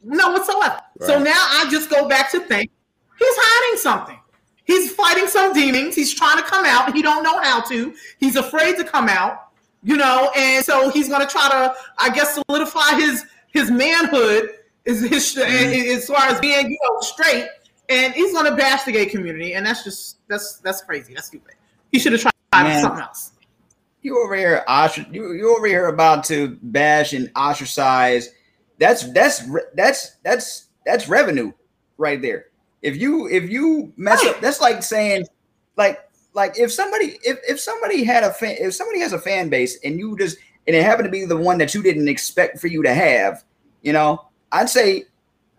Speaker 4: No whatsoever. So now I just go back to think he's hiding something. He's fighting some demons. He's trying to come out. He don't know how to. He's afraid to come out. You know, and so he's gonna try to, I guess, solidify his his manhood is his mm-hmm. as far as being you know straight. And he's gonna bash the gay community, and that's just that's that's crazy. That's stupid. He should have tried
Speaker 3: Man.
Speaker 4: something else.
Speaker 3: you over here ostr- you, you over here about to bash and ostracize that's that's that's that's that's revenue right there if you if you mess up that's like saying like like if somebody if, if somebody had a fan if somebody has a fan base and you just and it happened to be the one that you didn't expect for you to have you know i'd say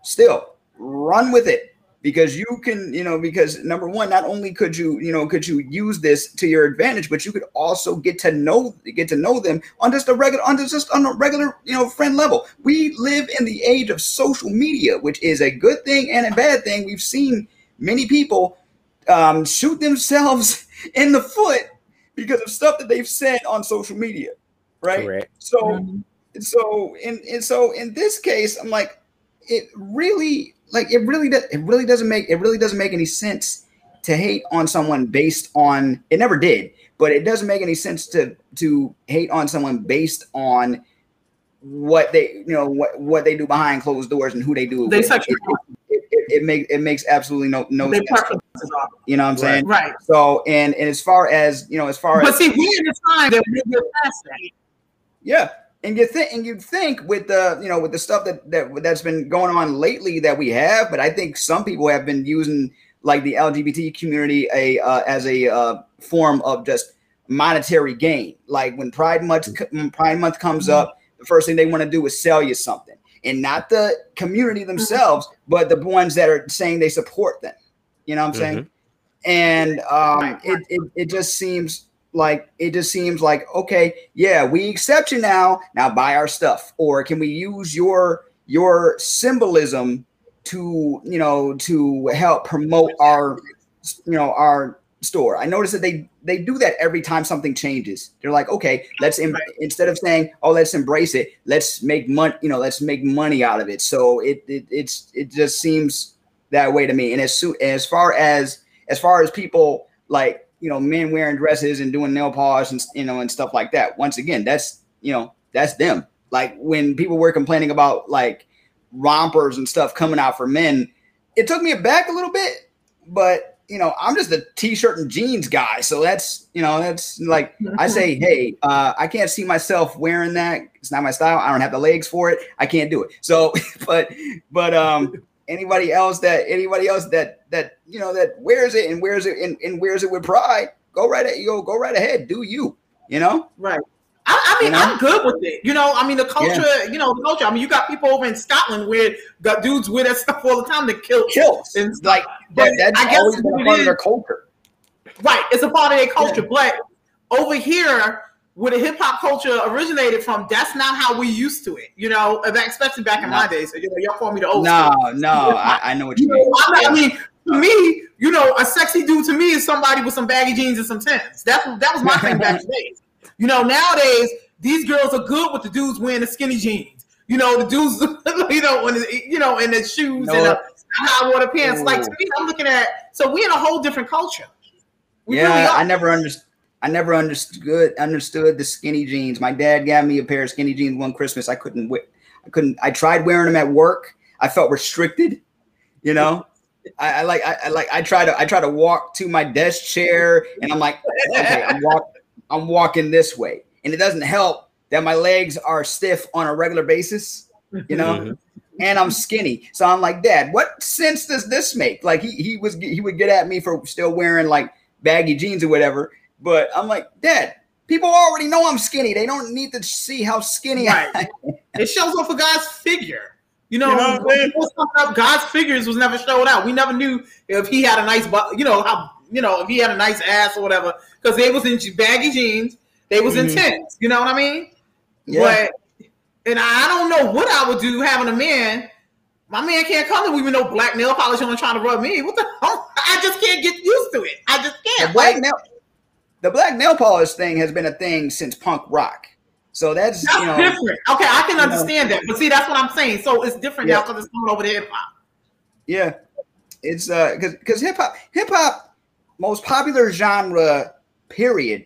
Speaker 3: still run with it because you can you know because number one not only could you you know could you use this to your advantage but you could also get to know get to know them on just a regular on just on a regular you know friend level. We live in the age of social media which is a good thing and a bad thing. We've seen many people um, shoot themselves in the foot because of stuff that they've said on social media right?
Speaker 2: Correct.
Speaker 3: so So in and so in this case i'm like it really like it really does it really doesn't make it really doesn't make any sense to hate on someone based on it never did but it doesn't make any sense to to hate on someone based on what they you know what what they do behind closed doors and who they do it
Speaker 4: They
Speaker 3: with. it, it, it, it makes it makes absolutely no no
Speaker 4: Their
Speaker 3: sense you know what i'm saying
Speaker 4: right.
Speaker 3: so and and as far as you know as far
Speaker 4: But
Speaker 3: as
Speaker 4: see, we're in a time that we're we're past that.
Speaker 3: yeah and you think and you think with the you know with the stuff that that that's been going on lately that we have, but I think some people have been using like the LGBT community a uh, as a uh, form of just monetary gain. Like when Pride Month when Pride Month comes up, the first thing they want to do is sell you something, and not the community themselves, but the ones that are saying they support them. You know what I'm saying? And um, it, it it just seems like it just seems like okay, yeah, we accept you now. Now buy our stuff, or can we use your your symbolism to you know to help promote our you know our store. I notice that they they do that every time something changes. They're like, okay, let's em- instead of saying, oh, let's embrace it, let's make money, you know, let's make money out of it. So it, it it's it just seems that way to me. And as soon as far as as far as people like you know men wearing dresses and doing nail polish and you know and stuff like that. Once again, that's you know that's them. Like when people were complaining about like rompers and stuff coming out for men, it took me aback a little bit, but you know, I'm just a t-shirt and jeans guy. So that's, you know, that's like I say, hey, uh, I can't see myself wearing that. It's not my style. I don't have the legs for it. I can't do it. So, but, but um, anybody else that anybody else that that you know that wears it and wears it and, and wears it with pride, go right at you go right ahead. Do you, you know?
Speaker 4: Right. I, I mean,
Speaker 3: You know?
Speaker 4: I'm good with it. You know, I mean, the culture, you know, the culture. I mean, you got people over in Scotland where got dudes wear that stuff all the time to kill.
Speaker 3: Kills.
Speaker 4: And
Speaker 3: Like
Speaker 4: But
Speaker 3: that, that's
Speaker 4: I guess
Speaker 3: always been part of their culture.
Speaker 4: Right. It's a part of their culture. But over here, where the hip hop culture originated from, that's not how we used to it. You know, especially back in
Speaker 3: No.
Speaker 4: my days. So, you know, y'all call me the old
Speaker 3: No,
Speaker 4: school.
Speaker 3: no, I, I know what you
Speaker 4: You
Speaker 3: mean.
Speaker 4: know,
Speaker 3: Yeah.
Speaker 4: I mean, to me, you know, a sexy dude to me is somebody with some baggy jeans and some Timbs. That's that was my thing back in the days. You know, nowadays these girls are good with the dudes wearing the skinny jeans. You know, the dudes, you know, when the, you know, in the shoes
Speaker 3: No.
Speaker 4: and the high water pants. Like to me, I'm looking at. So we in a whole different culture. We
Speaker 3: yeah,
Speaker 4: really.
Speaker 3: I never understood. I never understood understood the skinny jeans. My dad got me a pair of skinny jeans one Christmas. I couldn't wear. I couldn't. I tried wearing them at work. I felt restricted. You know, I, I like. I, I like. I try to. I try to walk to my desk chair, and I'm like, okay, I'm walk. I'm walking this way, and it doesn't help that my legs are stiff on a regular basis. You know,
Speaker 2: Mhm.
Speaker 3: and I'm skinny. So I'm like, Dad, what sense does this make? Like he he was he would get at me for still wearing like baggy jeans or whatever. But I'm like, Dad, people already know I'm skinny. They don't need to see how skinny I
Speaker 4: Right. It shows off a guy's figure. You know,
Speaker 3: You know what I'm saying?
Speaker 4: up, God's figures was never showed out. We never knew if he had a nice, bu- you know, how you know if he had a nice ass or whatever, because they was in baggy jeans, they was
Speaker 3: Mhm.
Speaker 4: intense. You know what I mean?
Speaker 3: Yeah.
Speaker 4: But and I don't know what I would do having a man. My man can't come to me with no black nail polish on trying to rub me. What the hell? I just can't get used to it. I just can't.
Speaker 3: black
Speaker 4: Like,
Speaker 3: nail the black nail polish thing has been a thing since punk rock. So that's,
Speaker 4: that's
Speaker 3: you know
Speaker 4: different. Okay, I can
Speaker 3: know.
Speaker 4: understand that. But see, that's what I'm saying. So it's different now
Speaker 3: Yeah.
Speaker 4: because it's coming over to hip hop.
Speaker 3: Yeah, it's uh because because hip hop hip hop most popular genre period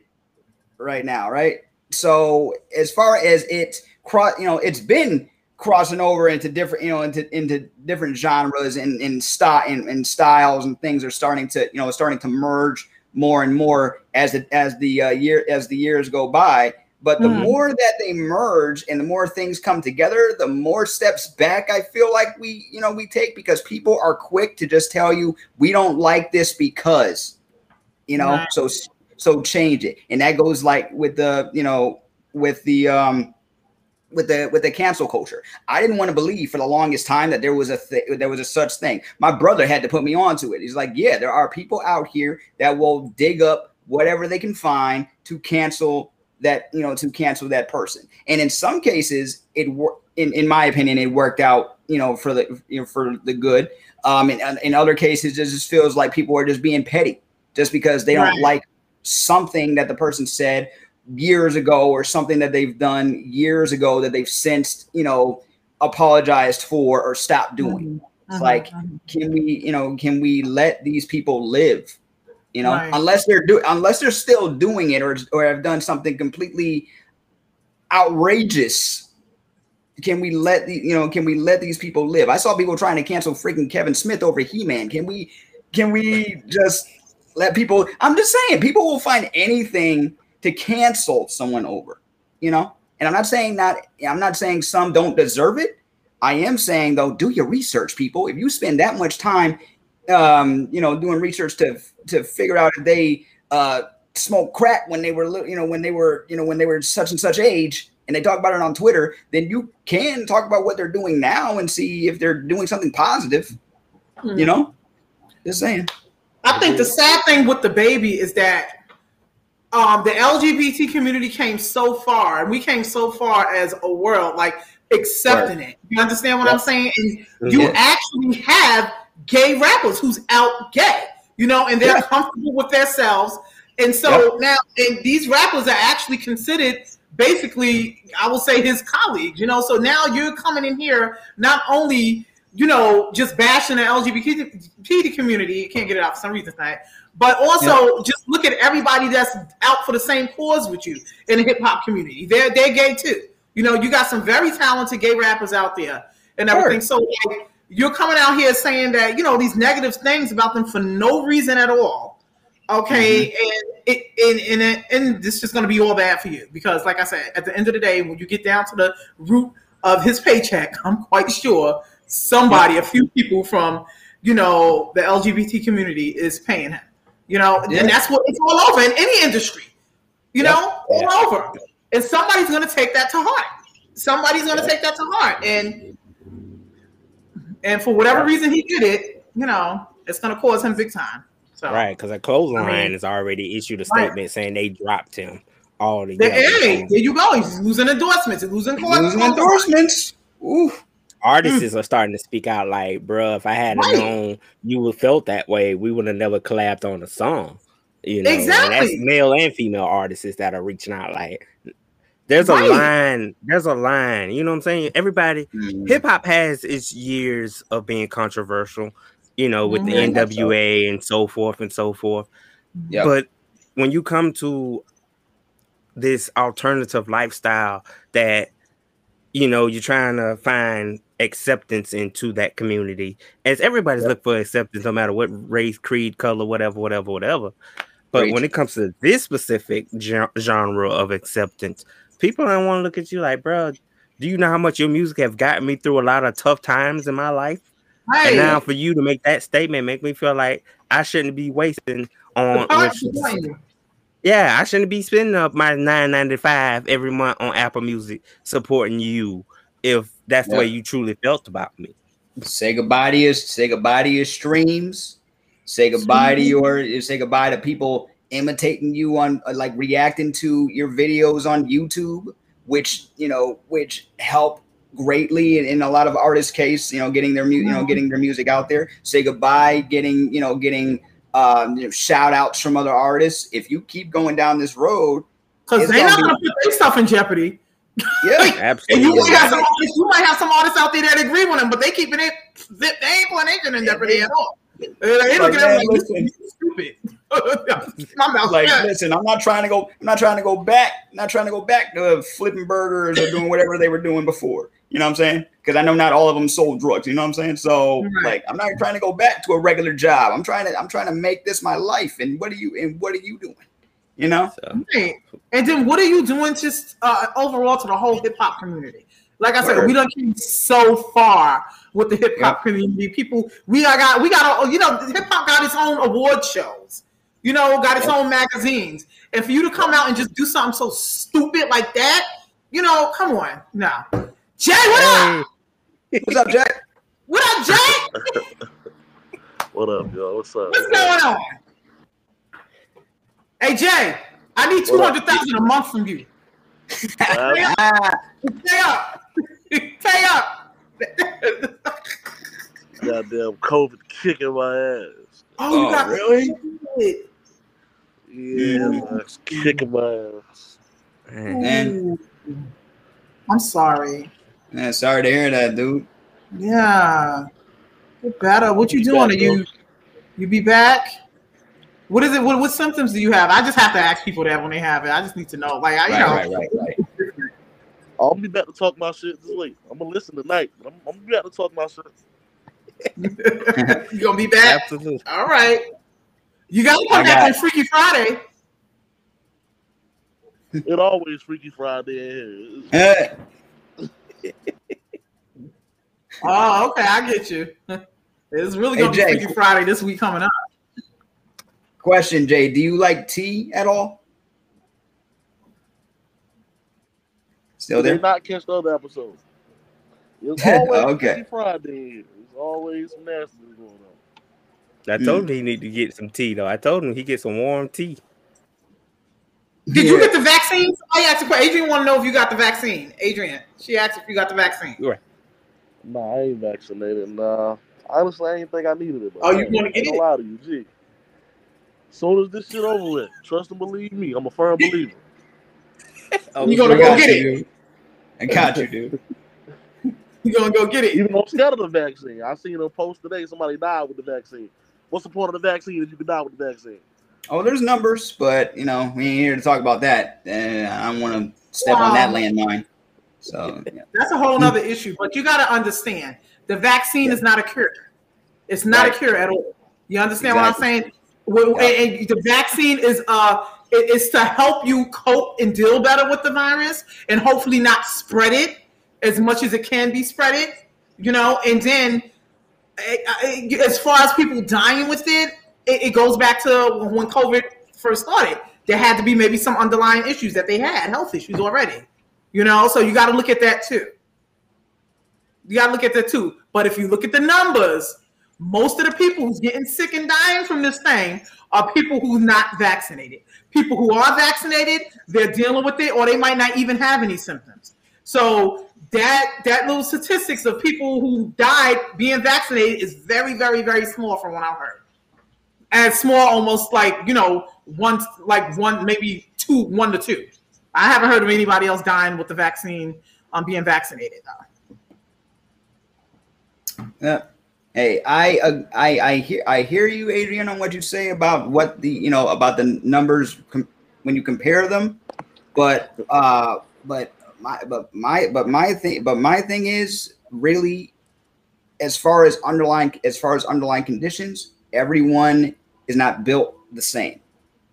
Speaker 3: right now, right? So as far as it cross, you know, it's been crossing over into different, you know, into into different genres and and style and, and styles and things are starting to you know starting to merge more and more as it as the uh, year as the years go by. But the
Speaker 4: Mhm.
Speaker 3: more that they merge and the more things come together, the more steps back I feel like we, you know, we take because people are quick to just tell you we don't like this because, you know,
Speaker 4: Right.
Speaker 3: so so change it. And that goes like with the, you know, with the um with the with the cancel culture. I didn't want to believe for the longest time that there was a th- there was a such thing. My brother had to put me onto it. He's like, "Yeah, there are people out here that will dig up whatever they can find to cancel that, you know, to cancel that person." And in some cases, it wor- in in my opinion, it worked out, you know, for the you know for the good. Um, in, in other cases, it just feels like people are just being petty just because they don't like something that the person said years ago or something that they've done years ago that they've since you know apologized for or stopped doing.
Speaker 4: Mm-hmm.
Speaker 3: it's like can we you know can we let these people live? You know
Speaker 4: Right.
Speaker 3: unless they're do unless they're still doing it or or have done something completely outrageous can we let the you know can we let these people live? I saw people trying to cancel freaking kevin smith over he-man. Can we can we just let people i'm just saying people will find anything to cancel someone over you know And I'm not saying that I'm not saying some don't deserve it. I am saying though, do your research, people. If you spend that much time, um, you know, doing research to to figure out if they uh, smoke crack when they were, li- you know, when they were, you know, when they were such and such age, and they talk about it on Twitter, then you can talk about what they're doing now and see if they're doing something positive. You know, just saying.
Speaker 4: I think the sad thing with DaBaby is that um, the LGBT community came so far, and we came so far as a world, like accepting it. You understand what I'm saying? And you
Speaker 3: Yeah.
Speaker 4: actually have gay rappers who's out gay, you know, and they're
Speaker 3: Yeah.
Speaker 4: comfortable with themselves. And so now, and these rappers are actually considered basically, I will say, his colleagues, you know. So now you're coming in here not only, you know, just bashing the LGBT community, you can't get it out for some reason tonight, but also just look at everybody that's out for the same cause with you in the hip hop community. They're they're gay too. You know, you got some very talented gay rappers out there and everything. So like, you're coming out here saying that you know these negative things about them for no reason at all. Okay, mm-hmm. and it and and, and this is just going to be all bad for you because, like I said, at the end of the day, when you get down to the root of his paycheck, I'm quite sure somebody, a few people from you know the LGBT community is paying him. You know,
Speaker 3: Yeah.
Speaker 4: and that's what it's all over in any industry. You
Speaker 3: Yeah.
Speaker 4: know, all over, and somebody's going to take that to heart. Somebody's going to take that to heart, and and for whatever reason he did it, you know, it's going to cause him big time. So
Speaker 2: Right, because a clothesline
Speaker 4: I mean-
Speaker 2: has already issued a
Speaker 4: Right.
Speaker 2: statement saying they dropped him all
Speaker 4: The,
Speaker 2: together.
Speaker 4: hey, there you go. He's losing endorsements. He's losing, court-
Speaker 3: Losing endorsements. Ooh.
Speaker 2: Artists are starting to speak out like, bruh, if I had
Speaker 4: Right.
Speaker 2: known you would felt that way, we would have never collabed on a song. You know, and that's
Speaker 4: Exactly.
Speaker 2: male and female artists that are reaching out. Like, there's a
Speaker 4: Right.
Speaker 2: line, there's a line. You know what I'm saying? Everybody,
Speaker 3: Mm.
Speaker 2: hip hop has its years of being controversial. You know, with the
Speaker 4: Mhm.
Speaker 2: NWA and so forth and so forth.
Speaker 3: Yep.
Speaker 2: But when you come to this alternative lifestyle that you know you're trying to find acceptance into that community, as everybody's looking for acceptance, no matter what race, creed, color, whatever, whatever, whatever. But
Speaker 3: Preach.
Speaker 2: when it comes to this specific genre of acceptance, people don't want to look at you like, bro. Do you know how much your music have gotten me through a lot of tough times in my life? And now for you to make that statement make me feel like I shouldn't be wasting on
Speaker 4: the
Speaker 2: which,
Speaker 4: power behind you.
Speaker 2: yeah, I shouldn't be spending up my nine ninety five every month on Apple Music supporting you if that's the way you truly felt about me.
Speaker 3: Say goodbye to your say goodbye to your streams. Say goodbye to your say goodbye to people imitating you on uh, like reacting to your videos on YouTube, which you know which help greatly in, in a lot of artists' case. You know, getting their mu- you know getting their music out there. Say goodbye, getting you know getting um, you know, shout outs from other artists. If you keep going down this road,
Speaker 4: Because they're
Speaker 3: gonna
Speaker 4: not
Speaker 3: be-
Speaker 4: going to put their stuff in jeopardy.
Speaker 3: Yeah,
Speaker 4: And
Speaker 2: Absolutely.
Speaker 4: you might, have some artists, you might have some artists out there that agree with them, but they keeping it, they ain't putting anything in jeopardy at all. They looking at
Speaker 3: man,
Speaker 4: them like,
Speaker 3: listen.
Speaker 4: "You stupid. My mouth
Speaker 3: like
Speaker 4: shut.
Speaker 3: listen i'm not trying to go i'm not trying to go back not trying to go back to flipping burgers or doing whatever they were doing before you know what i'm saying because i know not all of them sold drugs you know what i'm saying so
Speaker 4: Right.
Speaker 3: like i'm not trying to go back to a regular job i'm trying to i'm trying to make this my life and what are you and what are you doing you know
Speaker 2: So,
Speaker 4: Right. And then what are you doing just uh, overall to the whole hip hop community? Like I said,
Speaker 3: Word.
Speaker 4: we don't came so far with the hip hop community. People, we are got, we got, a, you know, hip hop got its own award shows. You know, got its own magazines. And for you to come out and just do something so stupid like that, you know, come on, no. Jay, what up?
Speaker 2: hey,
Speaker 3: what's up Jay?
Speaker 4: What up, Jay?
Speaker 5: What up, y'all? What's up?
Speaker 4: What's going on? Hey, Jay, I need two
Speaker 5: What up?
Speaker 4: hundred thousand a month from you.
Speaker 5: Man,
Speaker 3: ah,
Speaker 4: Pay up. Pay up.
Speaker 5: goddamn COVID kicking my ass.
Speaker 4: Oh, you
Speaker 3: Oh,
Speaker 4: got
Speaker 3: really?
Speaker 4: it.
Speaker 5: Yeah, it's kicking my ass.
Speaker 2: man.
Speaker 3: Man.
Speaker 4: I'm sorry.
Speaker 3: man sorry to hear that dude
Speaker 4: Yeah. Get better. What you
Speaker 5: Be
Speaker 4: doing?
Speaker 5: back,
Speaker 4: Are you you be back? What is it? What, what symptoms do you have? I just have to ask people that when they have it. I just need to know. Like I, you
Speaker 3: right
Speaker 4: know,
Speaker 3: right right right
Speaker 5: I'll be back to talk my shit this week. I'm gonna listen tonight. but I'm, I'm gonna be back to talk my shit.
Speaker 4: you gonna be back?
Speaker 2: Absolutely.
Speaker 4: All right. You gotta
Speaker 3: I
Speaker 4: come back
Speaker 3: got-
Speaker 4: on Freaky Friday.
Speaker 5: It always Freaky Friday in here.
Speaker 4: Oh, okay, I get you. It's really gonna
Speaker 3: Jay.
Speaker 4: be Freaky Friday this week coming up.
Speaker 3: Question, Jay. Do you like tea at all? Still
Speaker 5: They
Speaker 3: there?
Speaker 5: not catch the other episode. It's always
Speaker 3: Okay.
Speaker 5: Freaky Friday. in. It's always some nasty going on.
Speaker 2: I
Speaker 3: Mm.
Speaker 2: told him he need to get some tea though. I told him he get some warm tea.
Speaker 4: Did you get the vaccine? I asked a question. Adrian want to know if you got the vaccine. Adrian, she asked if you got the vaccine.
Speaker 5: Nah, I ain't vaccinated. Nah. Honestly, I didn't think I needed it. But
Speaker 4: Oh, you
Speaker 5: I ain't-
Speaker 4: wanna get
Speaker 5: ain't
Speaker 4: it?
Speaker 5: gonna lie to you, G. Soon as this shit over with, trust and believe me, I'm a firm believer.
Speaker 2: Oh,
Speaker 4: You gonna go get
Speaker 3: you,
Speaker 4: it?
Speaker 3: dude. I got you, dude.
Speaker 4: You gonna go get it?
Speaker 5: Even though I'm scared of the vaccine, I seen a post today. Somebody died with the vaccine. What's the point of the vaccine if you can die with the vaccine?
Speaker 3: Oh, there's numbers, but you know, we ain't here to talk about that. And I don't want to step on that
Speaker 4: Wow.
Speaker 3: landmine. So yeah.
Speaker 4: That's a whole other issue. But you got to understand, the vaccine is not a cure. It's not
Speaker 3: Right.
Speaker 4: a cure at all. You understand what I'm saying? Well,
Speaker 3: Yeah.
Speaker 4: and- the vaccine is uh, it- it's to help you cope and deal better with the virus, and hopefully not spread it as much as it can be spread it. You know, and then eh, eh, as far as people dying with it, it, it goes back to when COVID first started. There had to be maybe some underlying issues that they had, health issues already. You know, so you got to look at that too. You got to look at that too. But if you look at the numbers, most of the people who's getting sick and dying from this thing are people who's not vaccinated. People who are vaccinated, they're dealing with it, or they might not even have any symptoms. So that that little statistics of people who died being vaccinated is very, very, very small from what I've heard. And small, almost like you know, one like one, maybe two, one to two. I haven't heard of anybody else dying with the vaccine um, being vaccinated though.
Speaker 3: Yeah. Hey, I, uh, I I hear I hear you, Adrian, on what you say about what the you know about the numbers com- when you compare them, but uh, but my but my but my thing but my thing is really as far as underlying as far as underlying conditions, everyone is not built the same.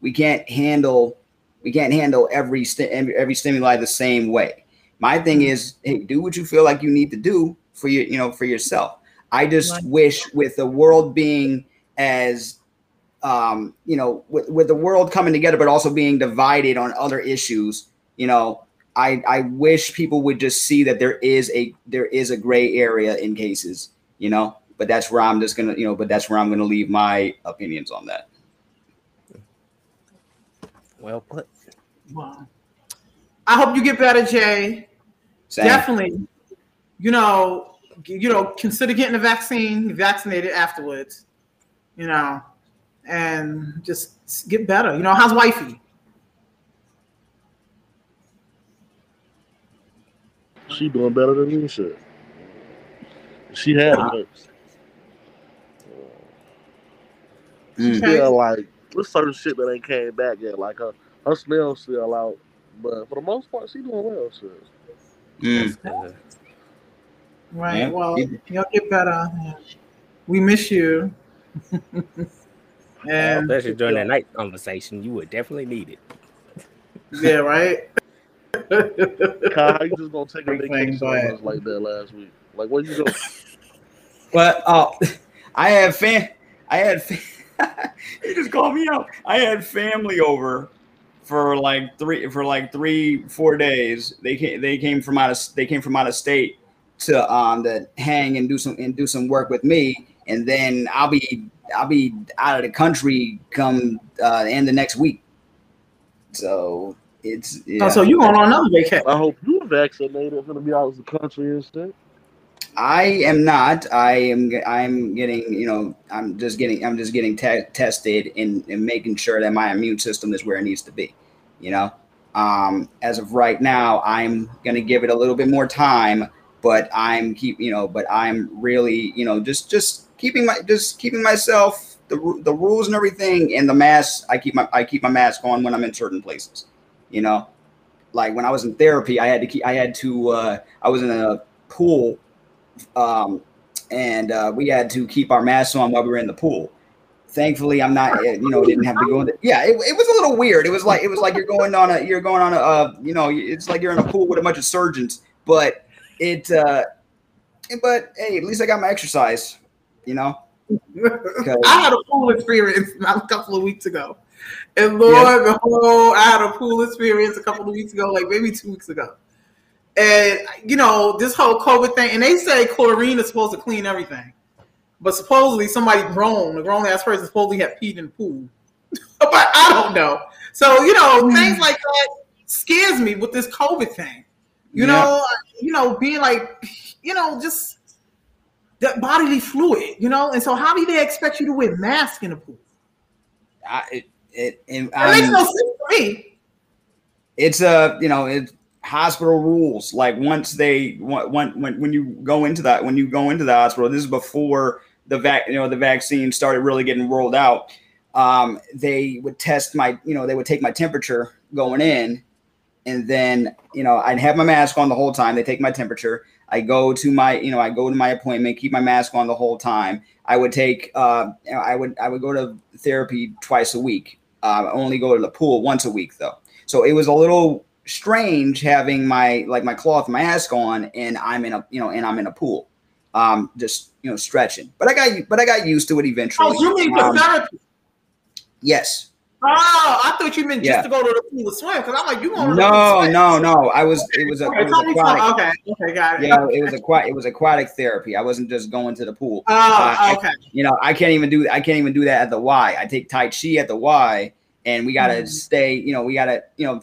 Speaker 3: We can't handle we can't handle every st- every stimuli the same way. My thing is, hey, do what you feel like you need to do for your you know for yourself. I just
Speaker 4: Right.
Speaker 3: wish with the world being as um, you know, with, with the world coming together, but also being divided on other issues, you know, I, I wish people would just see that there is a there is a gray area in cases, you know, but that's where I'm just gonna, you know, but that's where I'm gonna leave my opinions on that.
Speaker 2: Well put.
Speaker 4: Wow. I hope you get better, Jay.
Speaker 3: Same.
Speaker 4: Definitely. You know, you know, consider getting a vaccine, vaccinated afterwards. You know, and just get better. You know, how's wifey?
Speaker 5: She doing better than me, shit. She had it worse.
Speaker 3: Mm.
Speaker 4: Okay.
Speaker 5: Yeah, like there's certain shit that ain't came back yet. Like her, her smell still out, but for the most part, she doing well. Shit.
Speaker 3: Mm.
Speaker 4: Right.
Speaker 3: Yeah.
Speaker 4: Well, you'll get better. We miss you. and
Speaker 2: especially during that night conversation, you would definitely need it.
Speaker 4: yeah, right.
Speaker 5: Kai, how you just gonna take a
Speaker 4: Big thing,
Speaker 5: vacation
Speaker 4: go
Speaker 5: on
Speaker 4: ahead.
Speaker 5: us like that last week? Like, where you go?
Speaker 3: But uh, I had fam. I had. Fa- he just called me out. I had family over for like three for like three four days. They came. They came from out of. They came from out of state to um to hang and do some and do some work with me. And then I'll be I'll be out of the country come uh, end of next week. So it's yeah.
Speaker 4: Oh, so you going on another vacation?
Speaker 5: I hope you're vaccinated. I'm Gonna be out of the country and shit.
Speaker 3: I am not. I am. I'm getting. You know. I'm just getting. I'm just getting te- tested and, and making sure that my immune system is where it needs to be. You know. Um, as of right now, I'm gonna give it a little bit more time, but I'm keep. You know. But I'm really. You know. Just just keeping my just keeping myself the the rules and everything and the mask. I keep my I keep my mask on when I'm in certain places. You know. Like when I was in therapy, I had to keep. I had to. Uh, I was in a pool um, and uh, we had to keep our masks on while we were in the pool. thankfully I'm not eh, you know didn't have to go in yeah it, it was a little weird it was like it was like you're going on a you're going on a uh, you know it's like you're in a pool with a bunch of surgeons but it uh but hey at least I got my exercise you know
Speaker 4: I had a pool experience a couple of weeks ago. And Lord, behold, I had a pool experience a couple of weeks ago, like maybe two weeks ago. And you know, this whole COVID thing, and they say chlorine is supposed to clean everything. But supposedly somebody grown, a grown ass person supposedly had peed in the pool. but I don't know. So, you know, things like that scares me with this COVID thing. You
Speaker 3: Yeah.
Speaker 4: know, uh, you know, being like, you know, just that bodily fluid, you know? And so how do they expect you to wear mask in a pool?
Speaker 3: I, it, it, it,
Speaker 4: makes
Speaker 3: I'm-
Speaker 4: no sense to me.
Speaker 3: it's a you know it's hospital rules like once they when when when you go into that when you go into the hospital this is before the vac you know the vaccine started really getting rolled out um they would test my you know they would take my temperature going in and then you know i'd have my mask on the whole time they take my temperature i go to my you know i go to my appointment keep my mask on the whole time i would take uh i would i would go to therapy twice a week uh, I only go to the pool once a week though so it was a little strange having my like my cloth mask on and I'm in a you know and I'm in a pool, um, just you know stretching. But I got but I got used to it eventually.
Speaker 4: Oh, you mean
Speaker 3: Um,
Speaker 4: therapy?
Speaker 3: yes.
Speaker 4: Oh, I thought you meant just
Speaker 3: Yeah.
Speaker 4: to go to the pool to swim because I'm like, you going to
Speaker 3: No,
Speaker 4: to swim.
Speaker 3: no, no. I was it was a
Speaker 4: Okay,
Speaker 3: it was aquatic.
Speaker 4: Okay, okay, got it.
Speaker 3: Yeah, it was aquatic. It was aquatic therapy. I wasn't just going to the pool.
Speaker 4: Oh,
Speaker 3: I-
Speaker 4: okay.
Speaker 3: you know, I can't even do I can't even do that at the Y. I take Tai Chi at the Y, and we gotta
Speaker 4: Mhm.
Speaker 3: stay. You know, we gotta. You know,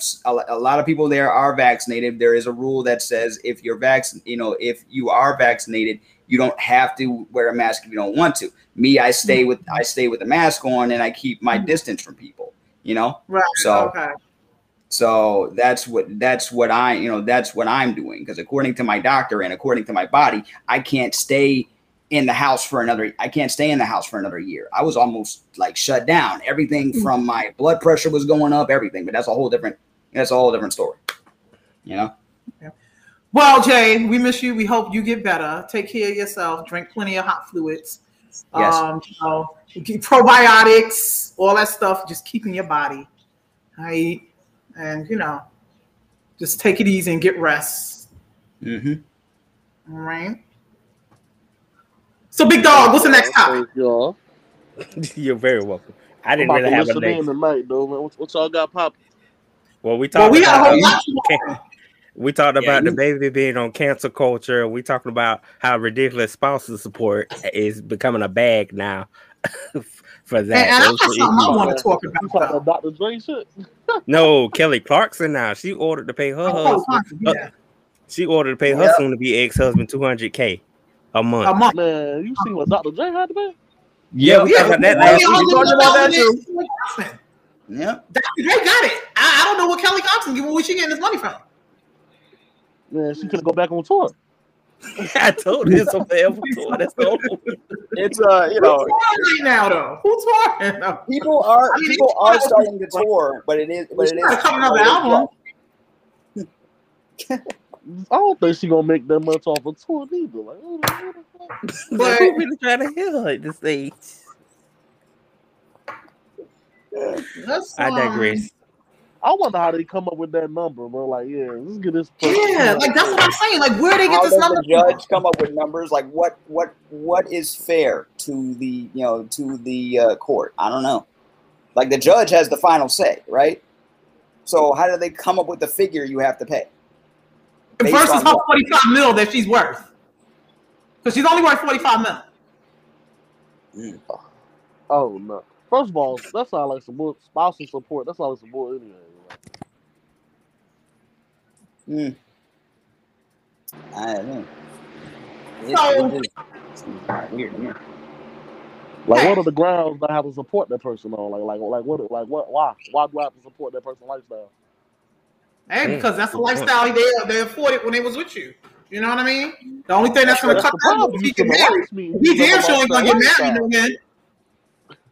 Speaker 3: a lot of people there are vaccinated. There is a rule that says if you're vaccinated, you know, if you are vaccinated, you don't have to wear a mask if you don't want to. Me, I stay with I stay with the mask on, and I keep my
Speaker 4: Mhm.
Speaker 3: distance from people. You know,
Speaker 4: Right.
Speaker 3: So-
Speaker 4: okay.
Speaker 3: so that's what that's what I you know that's what I'm doing because according to my doctor and according to my body, I can't stay in the house for another. I can't stay in the house for another year. I was almost like shut down. Everything from my blood pressure was going up. Everything, but that's a whole different. That's a whole different story. You know.
Speaker 4: Well, Jay, we miss you. We hope you get better. Take care of yourself. Drink plenty of hot fluids.
Speaker 3: Yes.
Speaker 4: Um, you know, probiotics, all that stuff. Just keeping your body right, and you know, just take it easy and get rest.
Speaker 3: Mm-hmm.
Speaker 4: All right. So, big dog, what's the next topic?
Speaker 5: Y'all.
Speaker 2: You're very welcome. I didn't
Speaker 5: about
Speaker 2: really
Speaker 5: to
Speaker 2: have a
Speaker 5: listen in
Speaker 2: next.
Speaker 5: tonight, though, man. What, what y'all got popping?
Speaker 2: Well, we
Speaker 4: Well,
Speaker 2: talked
Speaker 4: we got a
Speaker 2: about
Speaker 4: whole lot more.
Speaker 2: we talked
Speaker 3: Yeah,
Speaker 2: about DaBaby being on cancer culture. We talking about how ridiculous spousal support is becoming a bag now for that.
Speaker 4: and I
Speaker 2: Those
Speaker 4: got
Speaker 2: are
Speaker 4: something I want to talk about.
Speaker 5: talking about Dr. Dre shit?
Speaker 2: No, Kelly Clarkson now. She ordered to pay her
Speaker 4: Oh, oh
Speaker 2: husband.
Speaker 4: yeah.
Speaker 2: Uh, she ordered to pay her
Speaker 3: Yep.
Speaker 2: soon to be ex husband two hundred k a month.
Speaker 4: A month.
Speaker 5: Man, you see what Dr. Dre had to pay?
Speaker 2: Yeah, we talked about that last week.
Speaker 3: We talked about that too.
Speaker 4: Kelly Clarkson.
Speaker 3: Yep.
Speaker 4: Dr. Dre got it. I, I don't know what Kelly Clarkson Where she getting this money from?
Speaker 5: Man, she could go back on tour.
Speaker 2: I told you it's a forever tour. That's the only one.
Speaker 3: It's uh, you
Speaker 4: Who's touring right now, though? Who's touring? though?
Speaker 3: people are
Speaker 4: I mean,
Speaker 3: people are starting to tour, but it is but
Speaker 4: She
Speaker 3: it
Speaker 4: gotta
Speaker 3: is
Speaker 4: another
Speaker 3: but it is
Speaker 4: album.
Speaker 5: I don't think she's gonna make that much off a tour either. Like, what the- fuck?
Speaker 4: But-
Speaker 2: Who really trying to hear her at this stage? I digress.
Speaker 5: I wonder how they come up with that number, bro. Like, yeah, let's get this.
Speaker 4: Yeah, like that's what I'm saying. Like, where they
Speaker 3: how
Speaker 4: get this
Speaker 3: does
Speaker 4: number
Speaker 3: the judge come up with numbers like what what what is fair to the you know to the uh, court i don't know like the judge has the final say right so how do they come up with the figure you have to pay
Speaker 4: Versus
Speaker 3: on
Speaker 4: her 45 mil that she's worth. Because she's only worth 45 mil.
Speaker 5: Oh no! First of all, that sounds like some bull. Spousal support. That sounds like some bull anyway.
Speaker 3: Hmm. i don't know It-
Speaker 4: So-
Speaker 3: it just seems weird to me.
Speaker 5: Like, what are the grounds that I have to support that person on? Like, like, like, what? Like, what? Why? Why do I have to support that person's lifestyle?
Speaker 4: Hey, because that's the lifestyle they they afforded when they was with you. You know what I mean? The only thing that's gonna
Speaker 5: That's
Speaker 4: cut
Speaker 5: the
Speaker 4: that
Speaker 5: problem.
Speaker 4: is
Speaker 5: You
Speaker 4: he get
Speaker 5: can
Speaker 4: married.
Speaker 5: relax me.
Speaker 4: He damn
Speaker 5: about
Speaker 4: sure ain't gonna get married
Speaker 5: lifestyle.
Speaker 4: no man.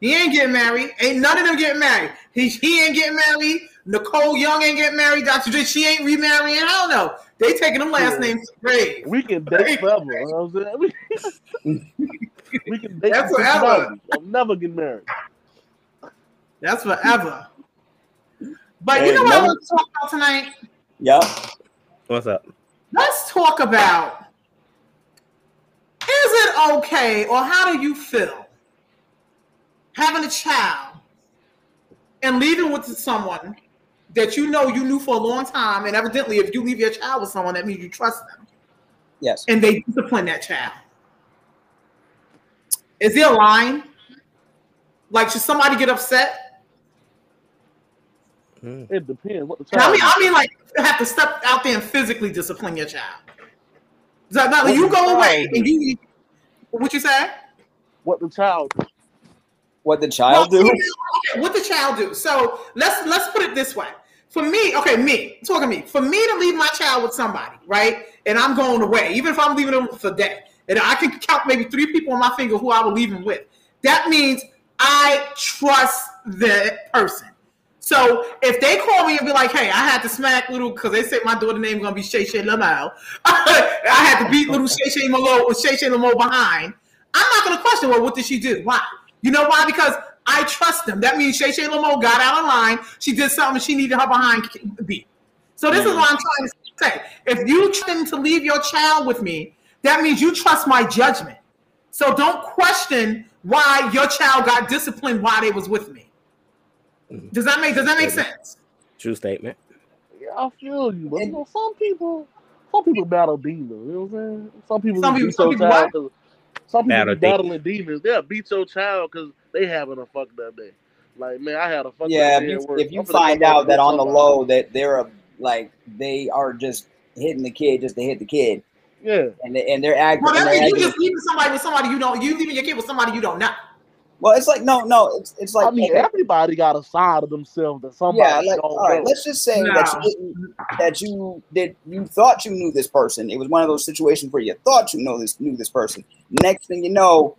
Speaker 4: He ain't getting married. Ain't none of them getting married. He he ain't getting married. Nicole Young ain't getting married. Dr. Dre, she ain't remarrying. Hell no. They taking them last
Speaker 5: Yeah.
Speaker 4: names to grave.
Speaker 5: We can date forever. You know what I'm saying? We- We can date
Speaker 4: That's forever.
Speaker 5: 90. I'm never getting married.
Speaker 4: That's forever. But
Speaker 3: Hey,
Speaker 4: you know what I
Speaker 3: no-
Speaker 4: want to talk about tonight?
Speaker 3: Yep.
Speaker 2: What's up?
Speaker 4: Let's talk about is it okay or how do you feel having a child and leaving with someone that you know you knew for a long time? And evidently, if you leave your child with someone, that means you trust them
Speaker 3: Yes.
Speaker 4: and they discipline that child. Is there a line? Like, should somebody get upset?
Speaker 2: Mm.
Speaker 5: It depends what the
Speaker 4: And I
Speaker 5: child.
Speaker 4: mean, I mean, like, have to step out there and physically discipline your child. Is that not, you go away and you, what you say?
Speaker 5: what the child.
Speaker 3: What the child
Speaker 4: Well,
Speaker 3: do?
Speaker 4: okay, what the child do? So let's let's put it this way. For me, okay, me talking me. For me to leave my child with somebody, right? And I'm going away, even if I'm leaving them for a day, and I can count maybe three people on my finger who I will leave them with. That means I trust that person. So if they call me and be like, "Hey, I had to smack little," because they said my daughter name gonna be Shay Shay Lamau. I had to beat little Shay Shay Malo with Shay Shay Lamo behind. I'm not gonna question, well, what did she do? Why? You know why? Because I trust them. That means Shay Shay Lamo got out of line. She did something she needed her behind beat. So this is mm. what I'm trying to say. If you trust to leave your child with me, that means you trust my judgment. So don't question why your child got disciplined while they was with me. Mm-hmm. Does that make Does that make sense?
Speaker 2: True statement.
Speaker 5: Yeah, I feel you, but you know, some people, some people battle demons. You know what I'm saying? Some people
Speaker 4: Some
Speaker 5: just
Speaker 4: people-
Speaker 5: beat
Speaker 4: some people
Speaker 5: child. 'cause- Some people
Speaker 2: Battle
Speaker 5: be battling demons. They'll beat your child because they having a fucked up day. Like man, I had a fucked
Speaker 3: Yeah,
Speaker 5: up
Speaker 3: if
Speaker 5: day
Speaker 3: you,
Speaker 5: at
Speaker 3: if you
Speaker 5: I'm
Speaker 3: find out that on the low that they're a, like they are just hitting the kid just to hit the kid,
Speaker 5: yeah,
Speaker 3: and they, and they're acting.
Speaker 4: Well,
Speaker 3: and
Speaker 4: that means you just leaving somebody with somebody you don't. You leaving your kid with somebody you don't know.
Speaker 3: Well, it's like no, no, it's it's like
Speaker 5: I mean,
Speaker 3: okay,
Speaker 5: everybody got a side of themselves that somebody
Speaker 3: yeah, like
Speaker 5: don't
Speaker 3: all right.
Speaker 5: know.
Speaker 3: Let's just say
Speaker 4: No.
Speaker 3: that you that you did you thought you knew this person. It was one of those situations where you thought you know this knew this person. Next thing you know,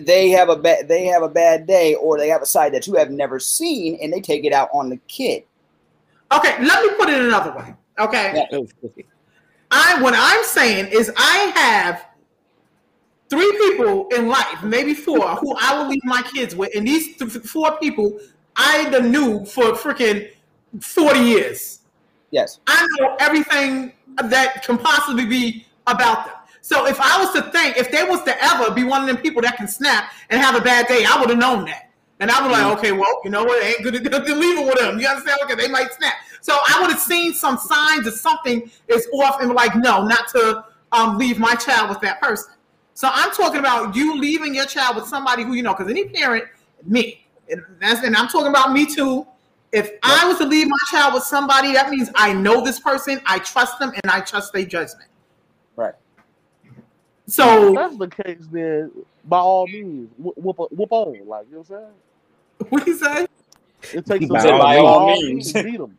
Speaker 3: they have a bad they have a bad day, or they have a side that you have never seen, and they take it out on the kid.
Speaker 4: Okay, let me put it another way. Okay,
Speaker 3: Yeah.
Speaker 4: I what I'm saying is I have three people in life, maybe four, who I will leave my kids with, and these th- four people I done knew for freaking forty years.
Speaker 3: Yes.
Speaker 4: I know everything that can possibly be about them. So if I was to think, if they was to ever be one of them people that can snap and have a bad day, I would have known that. And I was like, okay, well, you know what? It ain't good to, to leave it with them. You understand? Okay, they might snap. So I would have seen some signs that something is off and like, no, not to um, leave my child with that person. So I'm talking about you leaving your child with somebody who you know, because any parent, me, and that's and I'm talking about me too. If I was to leave my child with somebody, that means I know this person, I trust them, and I trust their judgment.
Speaker 3: Right.
Speaker 4: So
Speaker 5: if that's the case, then by all means, whoop, whoop, whoop on. Like you know what I'm saying?
Speaker 4: what do you say?
Speaker 5: It takes a
Speaker 2: By
Speaker 5: village.
Speaker 2: all
Speaker 5: By
Speaker 2: means.
Speaker 5: all means, beat them.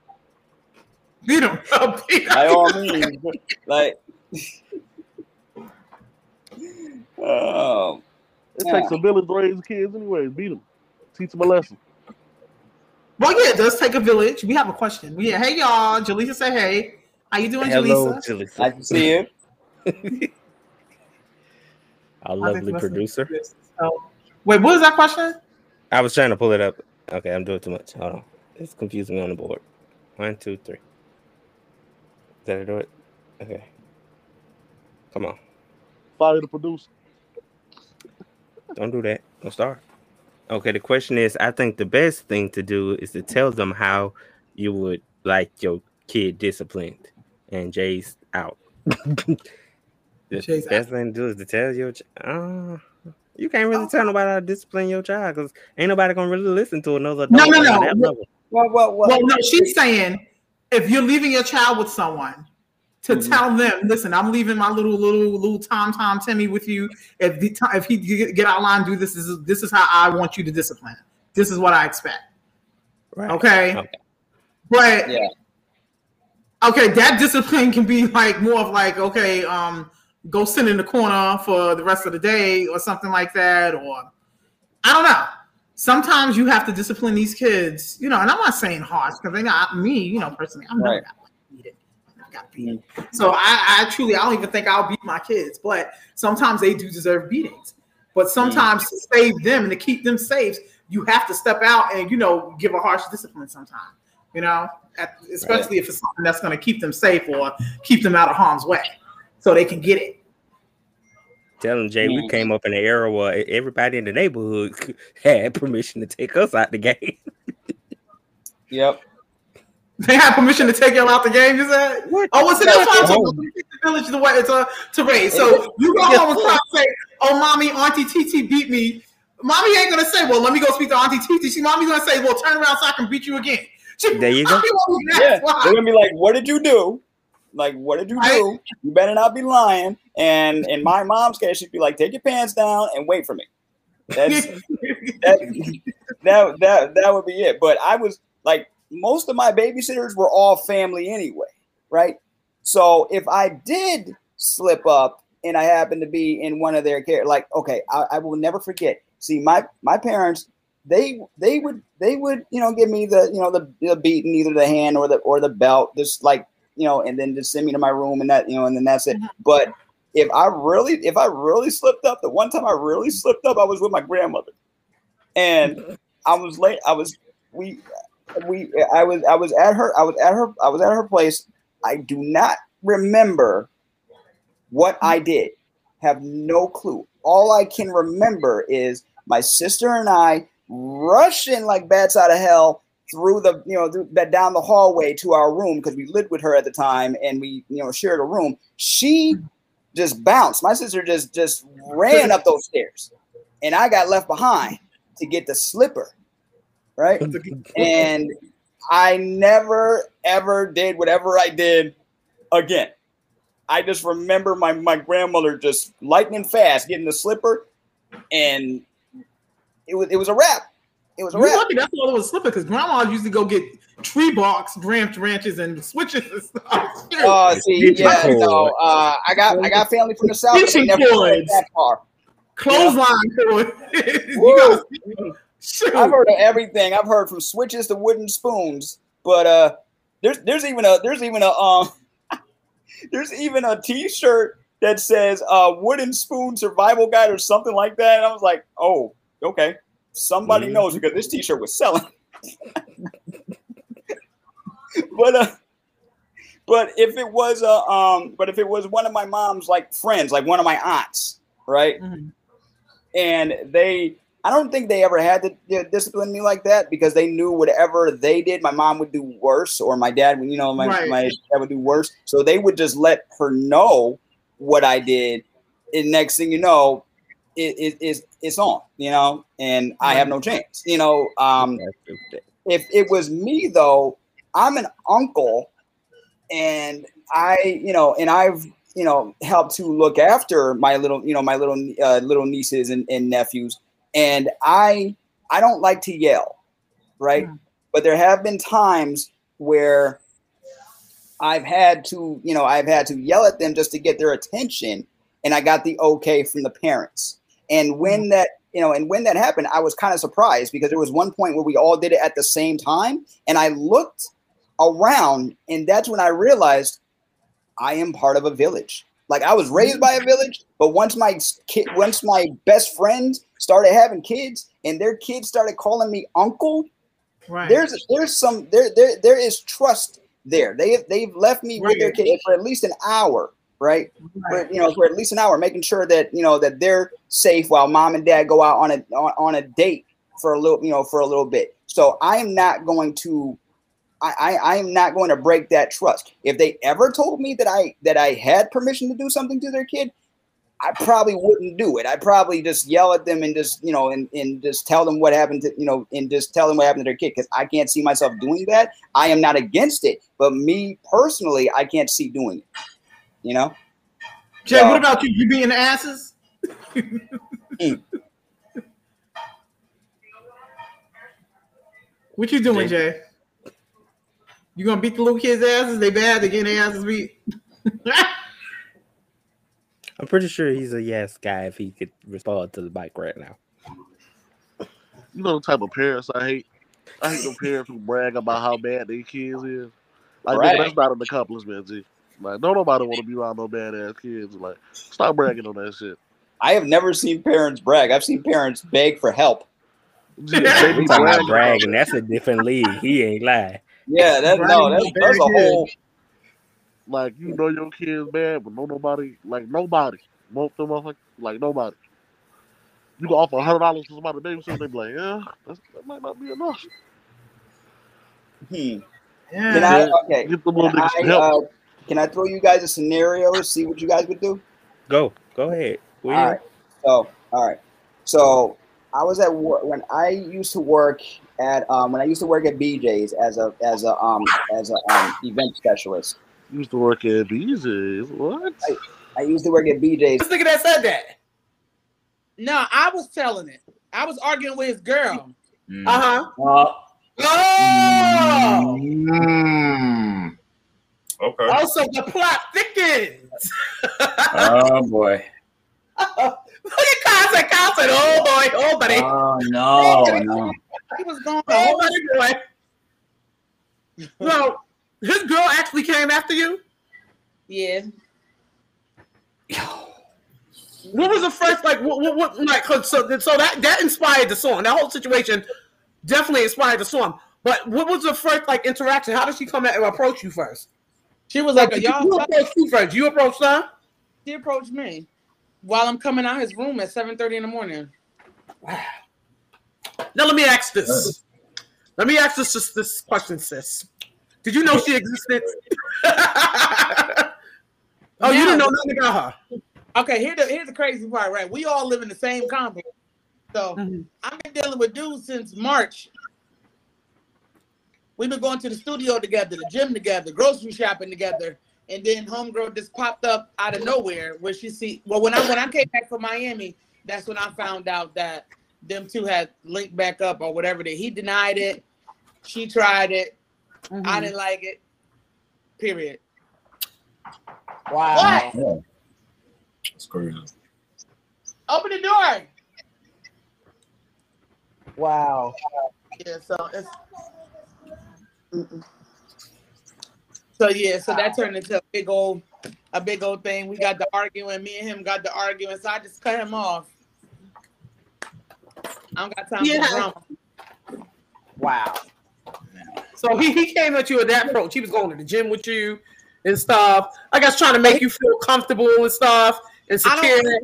Speaker 4: Beat him. Beat
Speaker 3: By
Speaker 4: him.
Speaker 3: all means, like. Oh,
Speaker 5: It
Speaker 3: Yeah.
Speaker 5: takes a village to raise kids, anyways. Beat them, teach them a lesson.
Speaker 4: Well, yeah, it does take a village. We have a question. We hey y'all. Jaleesa say hey. How you doing,
Speaker 2: Hello,
Speaker 4: Jaleesa?
Speaker 2: Jalisa.
Speaker 3: nice to see you.
Speaker 2: Our lovely producer.
Speaker 4: to this. So, wait, what is that question?
Speaker 2: I was trying to pull it up. Okay, I'm doing too much. Hold on. It's confusing me on the board. One, two, three. Did I do it? Okay. Come on.
Speaker 5: Fire the producer.
Speaker 2: Don't do that. Don't start. Okay, the question is I think the best thing to do is to tell them how you would like your kid disciplined. And Jay's out. the
Speaker 4: Jay's
Speaker 2: best thing to do is to tell your ch- uh, you can't really tell nobody how to discipline your child because ain't nobody gonna really listen to another adult
Speaker 4: No, no, no.
Speaker 3: Well, well, well.
Speaker 4: Well, no, she's saying if you're leaving your child with someone, to
Speaker 3: Mhm.
Speaker 4: tell them, listen, I'm leaving my little little little Tom Tom Timmy with you. If the if he get, get out of line, do this. This is this is how I want you to discipline. him. This is what I expect.
Speaker 2: Right.
Speaker 4: Okay.
Speaker 2: Okay.
Speaker 4: But
Speaker 3: Yeah.
Speaker 4: okay, that discipline can be like more of like, okay, um, go sit in the corner for the rest of the day or something like that, or I don't know. Sometimes you have to discipline these kids, you know, and I'm not saying harsh because they not me, you know, personally, I'm
Speaker 3: Right.
Speaker 4: not beat it. I got beat. So I, I truly I don't even think I'll beat my kids, but sometimes they do deserve beatings. But sometimes to save them and to keep them safe, you have to step out and you know give a harsh discipline sometimes. You know, at, especially if it's something that's going to keep them safe or keep them out of harm's way, so they can get it.
Speaker 2: Tell them, Jay, we
Speaker 3: Mm.
Speaker 2: came up in an era where everybody in the neighborhood had permission to take us out the game.
Speaker 3: Yep.
Speaker 4: They have permission to take y'all out the game. You said?
Speaker 2: What?
Speaker 4: Oh, what's it? That's why I'm
Speaker 2: Oh.
Speaker 4: saying the village to what to to raise. So you go home and try to say, "Oh, mommy, Auntie TT beat me." Mommy ain't gonna say, "Well, let me go speak to Auntie TT." She, mommy's gonna say, "Well, turn around so I can beat you again." She,
Speaker 2: There you go.
Speaker 4: be
Speaker 3: Yeah.
Speaker 4: why.
Speaker 3: They're gonna be like, "What did you do? Like, what did you
Speaker 4: Right.
Speaker 3: do? You better not be lying." And in my mom's case, she'd be like, "Take your pants down and wait for me." That's that, that that that would be it. But I was like, most of my babysitters were all family anyway, right? So if I did slip up and I happened to be in one of their care, like, okay, I, I will never forget. See, my my parents, they they would they would you know give me the you know the, the beating either the hand or the or the belt, just like you know, and then just send me to my room and that you know, and then that's it. Uh-huh. But if I really if I really slipped up, the one time I really slipped up, I was with my grandmother, and I was late. I was we we I was I was at her I was at her I was at her place. I do not remember what I did. Have no clue. All I can remember is my sister and I rushing like bats out of hell through the you know through, down the hallway to our room because we lived with her at the time and we you know shared a room. She just bounced. My sister just just ran up those stairs, and I got left behind to get the slipper, right? and I never ever did whatever I did again. I just remember my my grandmother just lightning fast getting the slipper, and it was it was a wrap. It was a
Speaker 4: You
Speaker 3: wrap.
Speaker 4: lucky that's all it was slipping because grandma used to go get tree barks, branch branches, and switches and stuff. Shoot.
Speaker 3: Oh, see,
Speaker 2: Stitching
Speaker 3: yeah,
Speaker 2: cord.
Speaker 3: no, uh, I got I got family from the south. but they
Speaker 4: Stitching
Speaker 3: never went
Speaker 4: cords. Clothesline cord. you gotta shoot.
Speaker 3: I've heard of everything. I've heard from switches to wooden spoons, but uh, there's there's even a there's even a um there's even a T-shirt that says uh wooden spoon survival guide or something like that. And I was like, oh, okay, somebody
Speaker 2: Mhm.
Speaker 3: knows because this T-shirt was selling. but uh, but if it was a um, but if it was one of my mom's like friends, like one of my aunts, right?
Speaker 4: Mhm.
Speaker 3: and they i don't think they ever had to you know, discipline me like that because they knew whatever they did my mom would do worse or my dad would you know my,
Speaker 4: Right.
Speaker 3: my dad would do worse. So they would just let her know what i did. And next thing you know it, it, it's, it's on you know and i have no chance you know um if it was me though i'm an uncle and i you know and i've you know helped to look after my little you know my little uh, little nieces and, and nephews and i i don't like to yell right?
Speaker 4: Mm.
Speaker 3: but there have been times where i've had to you know i've had to yell at them just to get their attention and i got the okay from the parents. And when that you know and when that happened i was kind of surprised because there was one point where we all did it at the same time and i looked around and that's when i realized i am part of a village like i was raised by a village but once my kid once my best friends started having kids and their kids started calling me uncle
Speaker 4: Right.
Speaker 3: there's there's some there there there is trust there. They they've left me with their kids for at least an hour right? For, you know for at least an hour making sure that you know that they're safe while mom and dad go out on a on, on a date for a little you know for a little bit. So i am not going to I, I I am not going to break that trust. If they ever told me that I that I had permission to do something to their kid, I probably wouldn't do it. I'd probably just yell at them and just you know and, and just tell them what happened to you know and just tell them what happened to their kid because I can't see myself doing that. I am not against it, but me personally, I can't see doing it. You know.
Speaker 4: Jay,
Speaker 3: No.
Speaker 4: what about you? You being asses?
Speaker 3: Mm.
Speaker 4: what you doing, Jay? You gonna beat the little kids' asses? They bad. They getting their asses beat.
Speaker 2: I'm pretty sure he's a yes guy if he could respond to the bike right now.
Speaker 5: You know the type of parents I hate. I hate them parents who brag about how bad their kids is. Like
Speaker 3: Right.
Speaker 5: that's not an accomplishment, G. Like don't nobody want to be around no badass kids. Like stop bragging on that shit.
Speaker 3: I have never seen parents brag. I've seen parents beg for help.
Speaker 5: Yeah, they
Speaker 2: We
Speaker 5: be
Speaker 2: talking about
Speaker 5: bragging.
Speaker 2: bragging. That's a different league. He ain't lying.
Speaker 3: Yeah, that no, that's, that's a whole.
Speaker 5: Like you know your kids bad, but no nobody like nobody want them motherfuckers like nobody. You can offer a hundred dollars to somebody to babysit, they be like, yeah, that's, that might not be enough.
Speaker 3: Hmm.
Speaker 6: Yeah.
Speaker 3: Can I? Okay.
Speaker 5: Give them little
Speaker 3: Can I,
Speaker 5: some help.
Speaker 3: uh, can I throw you guys a scenario? See what you guys would do.
Speaker 2: Go. Go ahead. We
Speaker 3: All right. So, all right. So, I was at work when I used to work at um, when I used to work at BJ's as a as a um as a um, event specialist.
Speaker 5: Used to work at BJ's. What?
Speaker 3: I used to work at BJ's.
Speaker 6: This nigga that said that.
Speaker 7: No, I was telling it. I was arguing with his girl.
Speaker 6: Uh huh.
Speaker 8: Uh,
Speaker 6: Oh.
Speaker 8: mm, okay.
Speaker 6: Also, the plot thickens.
Speaker 8: Oh boy.
Speaker 6: Look at Concept. Concept. Oh boy. Oh buddy.
Speaker 8: Oh no, no.
Speaker 7: He was going
Speaker 6: Oh buddy boy. No, his girl actually came after you.
Speaker 7: Yeah.
Speaker 6: What was the first like? What, what, what like? 'cause So, so that that inspired the song. That whole situation definitely inspired the song. But what was the first like interaction? How did she come at and approach you first?
Speaker 7: She was like,
Speaker 6: Like,
Speaker 7: "Are
Speaker 6: you
Speaker 7: y'all
Speaker 6: approached you first. You approached her.
Speaker 7: She approached me while I'm coming out his room at 7:30 in the morning. Wow.
Speaker 6: Now let me ask this. Let me ask this this, this question, sis. Did you know she existed? oh, you didn't know nothing about her.
Speaker 7: Okay, here the here's the crazy part, right? We all live in the same complex. So
Speaker 6: Mhm.
Speaker 7: I've been dealing with dudes since March. We've been going to the studio together, the gym together, grocery shopping together, and then homegirl just popped up out of nowhere where she see well when I when I came back from Miami, that's when I found out that them two had linked back up or whatever that he denied it. She tried it. I mm-hmm. didn't like it. Period.
Speaker 6: Wow.
Speaker 7: What?
Speaker 8: That's crazy.
Speaker 7: Open the door.
Speaker 6: Wow.
Speaker 7: Yeah, so it's Mm-mm. So yeah, so that turned into a big old a big old thing. We got the arguing, me and him got the arguing, so I just cut him off. I don't got time
Speaker 6: Yeah.
Speaker 7: for drama.
Speaker 6: Wow. So he, he came at you with that approach. He was going to the gym with you and stuff. I guess trying to make you feel comfortable and stuff and secure.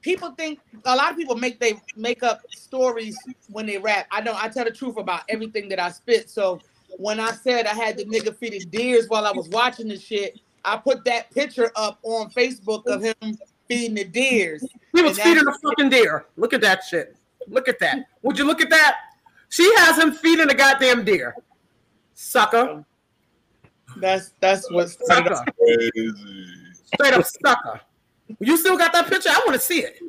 Speaker 7: People think a lot of people make they make up stories when they rap. I don't I tell the truth about everything that I spit. So when I said I had the nigga feeding deers while I was watching the shit, I put that picture up on Facebook of him feeding the deers.
Speaker 6: He was feeding a fucking deer. Look at that shit. Look at that. Would you look at that? She has him feeding a goddamn deer. Sucker.
Speaker 7: That's that's what started
Speaker 6: Sucker.
Speaker 8: Crazy.
Speaker 6: Straight up sucker. You still got that picture? I want to see it.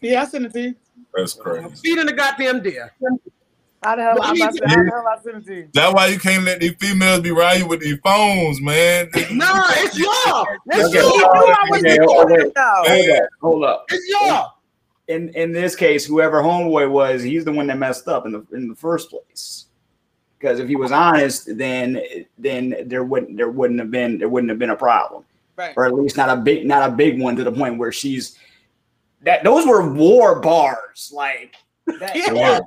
Speaker 7: Yeah, I sent it to you.
Speaker 8: That's crazy.
Speaker 6: Feeding a goddamn deer.
Speaker 7: How the hell
Speaker 6: Well, I
Speaker 7: I,
Speaker 6: mean,
Speaker 7: how I sent it to you?
Speaker 8: That's why you can't let these females be riding you with these phones, man.
Speaker 6: Nah, it's y'all. It's
Speaker 3: Okay.
Speaker 6: y'all.
Speaker 3: Okay, hold, wait, hold up, hold up.
Speaker 6: It's y'all.
Speaker 3: In in this case, whoever homeboy was, he's the one that messed up in the in the first place. Because if he was honest, then then there wouldn't there wouldn't have been there wouldn't have been a problem.
Speaker 7: Right.
Speaker 3: or at least not a big not a big one to the point where she's that those were war bars like that,
Speaker 7: Yeah.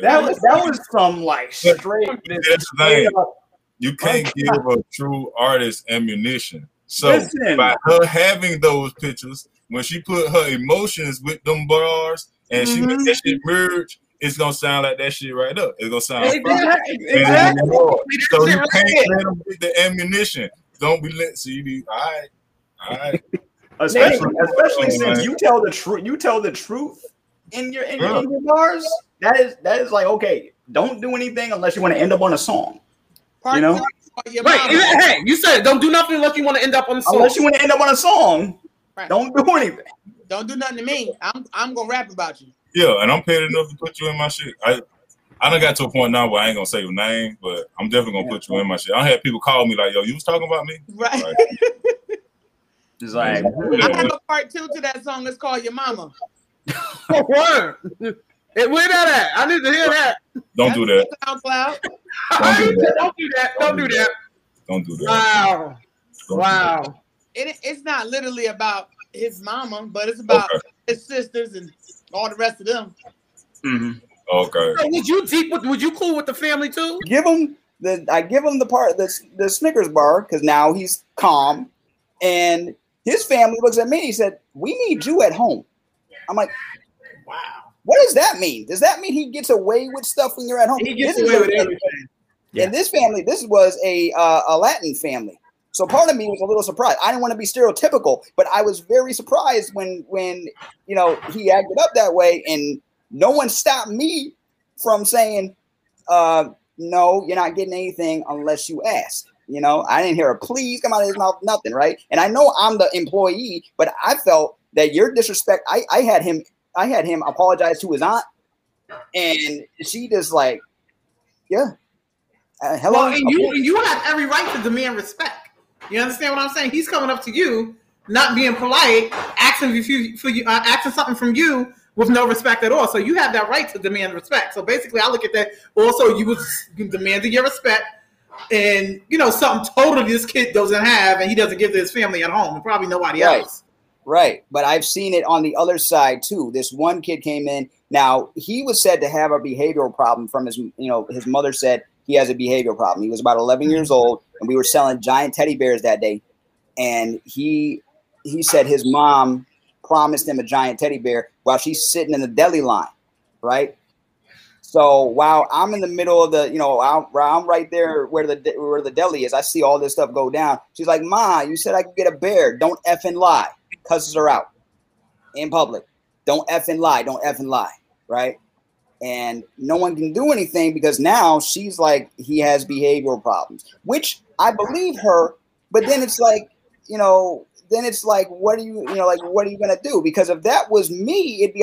Speaker 3: That was that was some like straight straight up,
Speaker 8: You can't give a true artist ammunition. So
Speaker 3: Listen.
Speaker 8: by her having those pictures, when she put her emotions with them bars and she make that mm-hmm. shit merge, it's gonna sound like that shit right up. It's gonna sound
Speaker 3: exactly, exactly.
Speaker 8: So you can't let them get the ammunition. Don't be let see you. All right, all right.
Speaker 3: especially especially since you tell the truth you tell the truth in your in,
Speaker 8: Yeah.
Speaker 3: in your bars that is that is like okay don't do anything unless you want to end up on a song
Speaker 7: Part
Speaker 3: You know?
Speaker 7: two, or
Speaker 6: Wait, hey, you said don't do nothing unless you want to end up on the song.
Speaker 3: unless you want to end up on a song
Speaker 7: Right.
Speaker 3: don't do anything
Speaker 7: Don't do nothing to me. I'm I'm gonna rap about you.
Speaker 8: Yeah, and I'm paid enough to put you in my shit. I I done got to a point now where I ain't gonna say your name, but I'm definitely gonna put you in my shit. I had people call me like, "Yo, you was talking about me."
Speaker 7: Right.
Speaker 8: Right.
Speaker 3: it's like
Speaker 7: I have a part two to that song. It's called Your Mama.
Speaker 6: Oh, word. Hey, where that at? I need to hear that.
Speaker 8: Don't do that.
Speaker 7: SoundCloud.
Speaker 8: Don't do that.
Speaker 6: Don't do that. Don't do that.
Speaker 8: Don't do that.
Speaker 6: Wow.
Speaker 8: Don't do
Speaker 6: Wow.
Speaker 7: It, it's not literally about his mama, but it's about
Speaker 8: Okay.
Speaker 7: his sisters and all the rest of them.
Speaker 3: Mhm.
Speaker 8: Okay.
Speaker 4: So would you deep with? Would you cool with the family too?
Speaker 3: Give him the. I give him the part the the Snickers bar because now he's calm, and his family looks at me. He said, "We need you at home." I'm like,
Speaker 4: Wow.
Speaker 3: what does that mean? Does that mean he gets away with stuff when you're at home?
Speaker 4: He gets
Speaker 3: This
Speaker 4: away with everything.
Speaker 2: Yeah.
Speaker 3: And this family, this was a uh, a Latin family. So part of me was a little surprised. I didn't want to be stereotypical, but I was very surprised when when you know he acted up that way, and no one stopped me from saying, uh, "No, you're not getting anything unless you ask." You know, I didn't hear a please come out of his mouth, nothing, right? And I know I'm the employee, but I felt that your disrespect. I I had him, I had him apologize to his aunt, and she just like, yeah. Uh, hello.
Speaker 4: Well, and you and you have every right to demand respect. You understand what I'm saying? He's coming up to you, not being polite, asking if you for you uh, asking something from you with no respect at all. So you have that right to demand respect. So basically, I look at that. Also, you was demanding your respect, and you know something totally this kid doesn't have, and he doesn't give to his family at home, and probably nobody
Speaker 3: Right.
Speaker 4: else.
Speaker 3: Right, but I've seen it on the other side too. This one kid came in. Now he was said to have a behavioral problem from his, you know, his mother said he has a behavioral problem. He was about 11 years mm-hmm. old, and we were selling giant teddy bears that day. And he he said his mom promised him a giant teddy bear while she's sitting in the deli line, right? So while I'm in the middle of the, you know, I'm, I'm right there where the where the deli is. I see all this stuff go down. She's like, "Ma, you said I could get a bear. Don't effing lie." Cusses her out in public. Don't effing lie. Don't effing lie. Right? And no one can do anything because now she's like he has behavioral problems, which I believe her. But then it's like, you know, then it's like, what are you, you know, like what are you gonna do? Because if that was me, it'd be a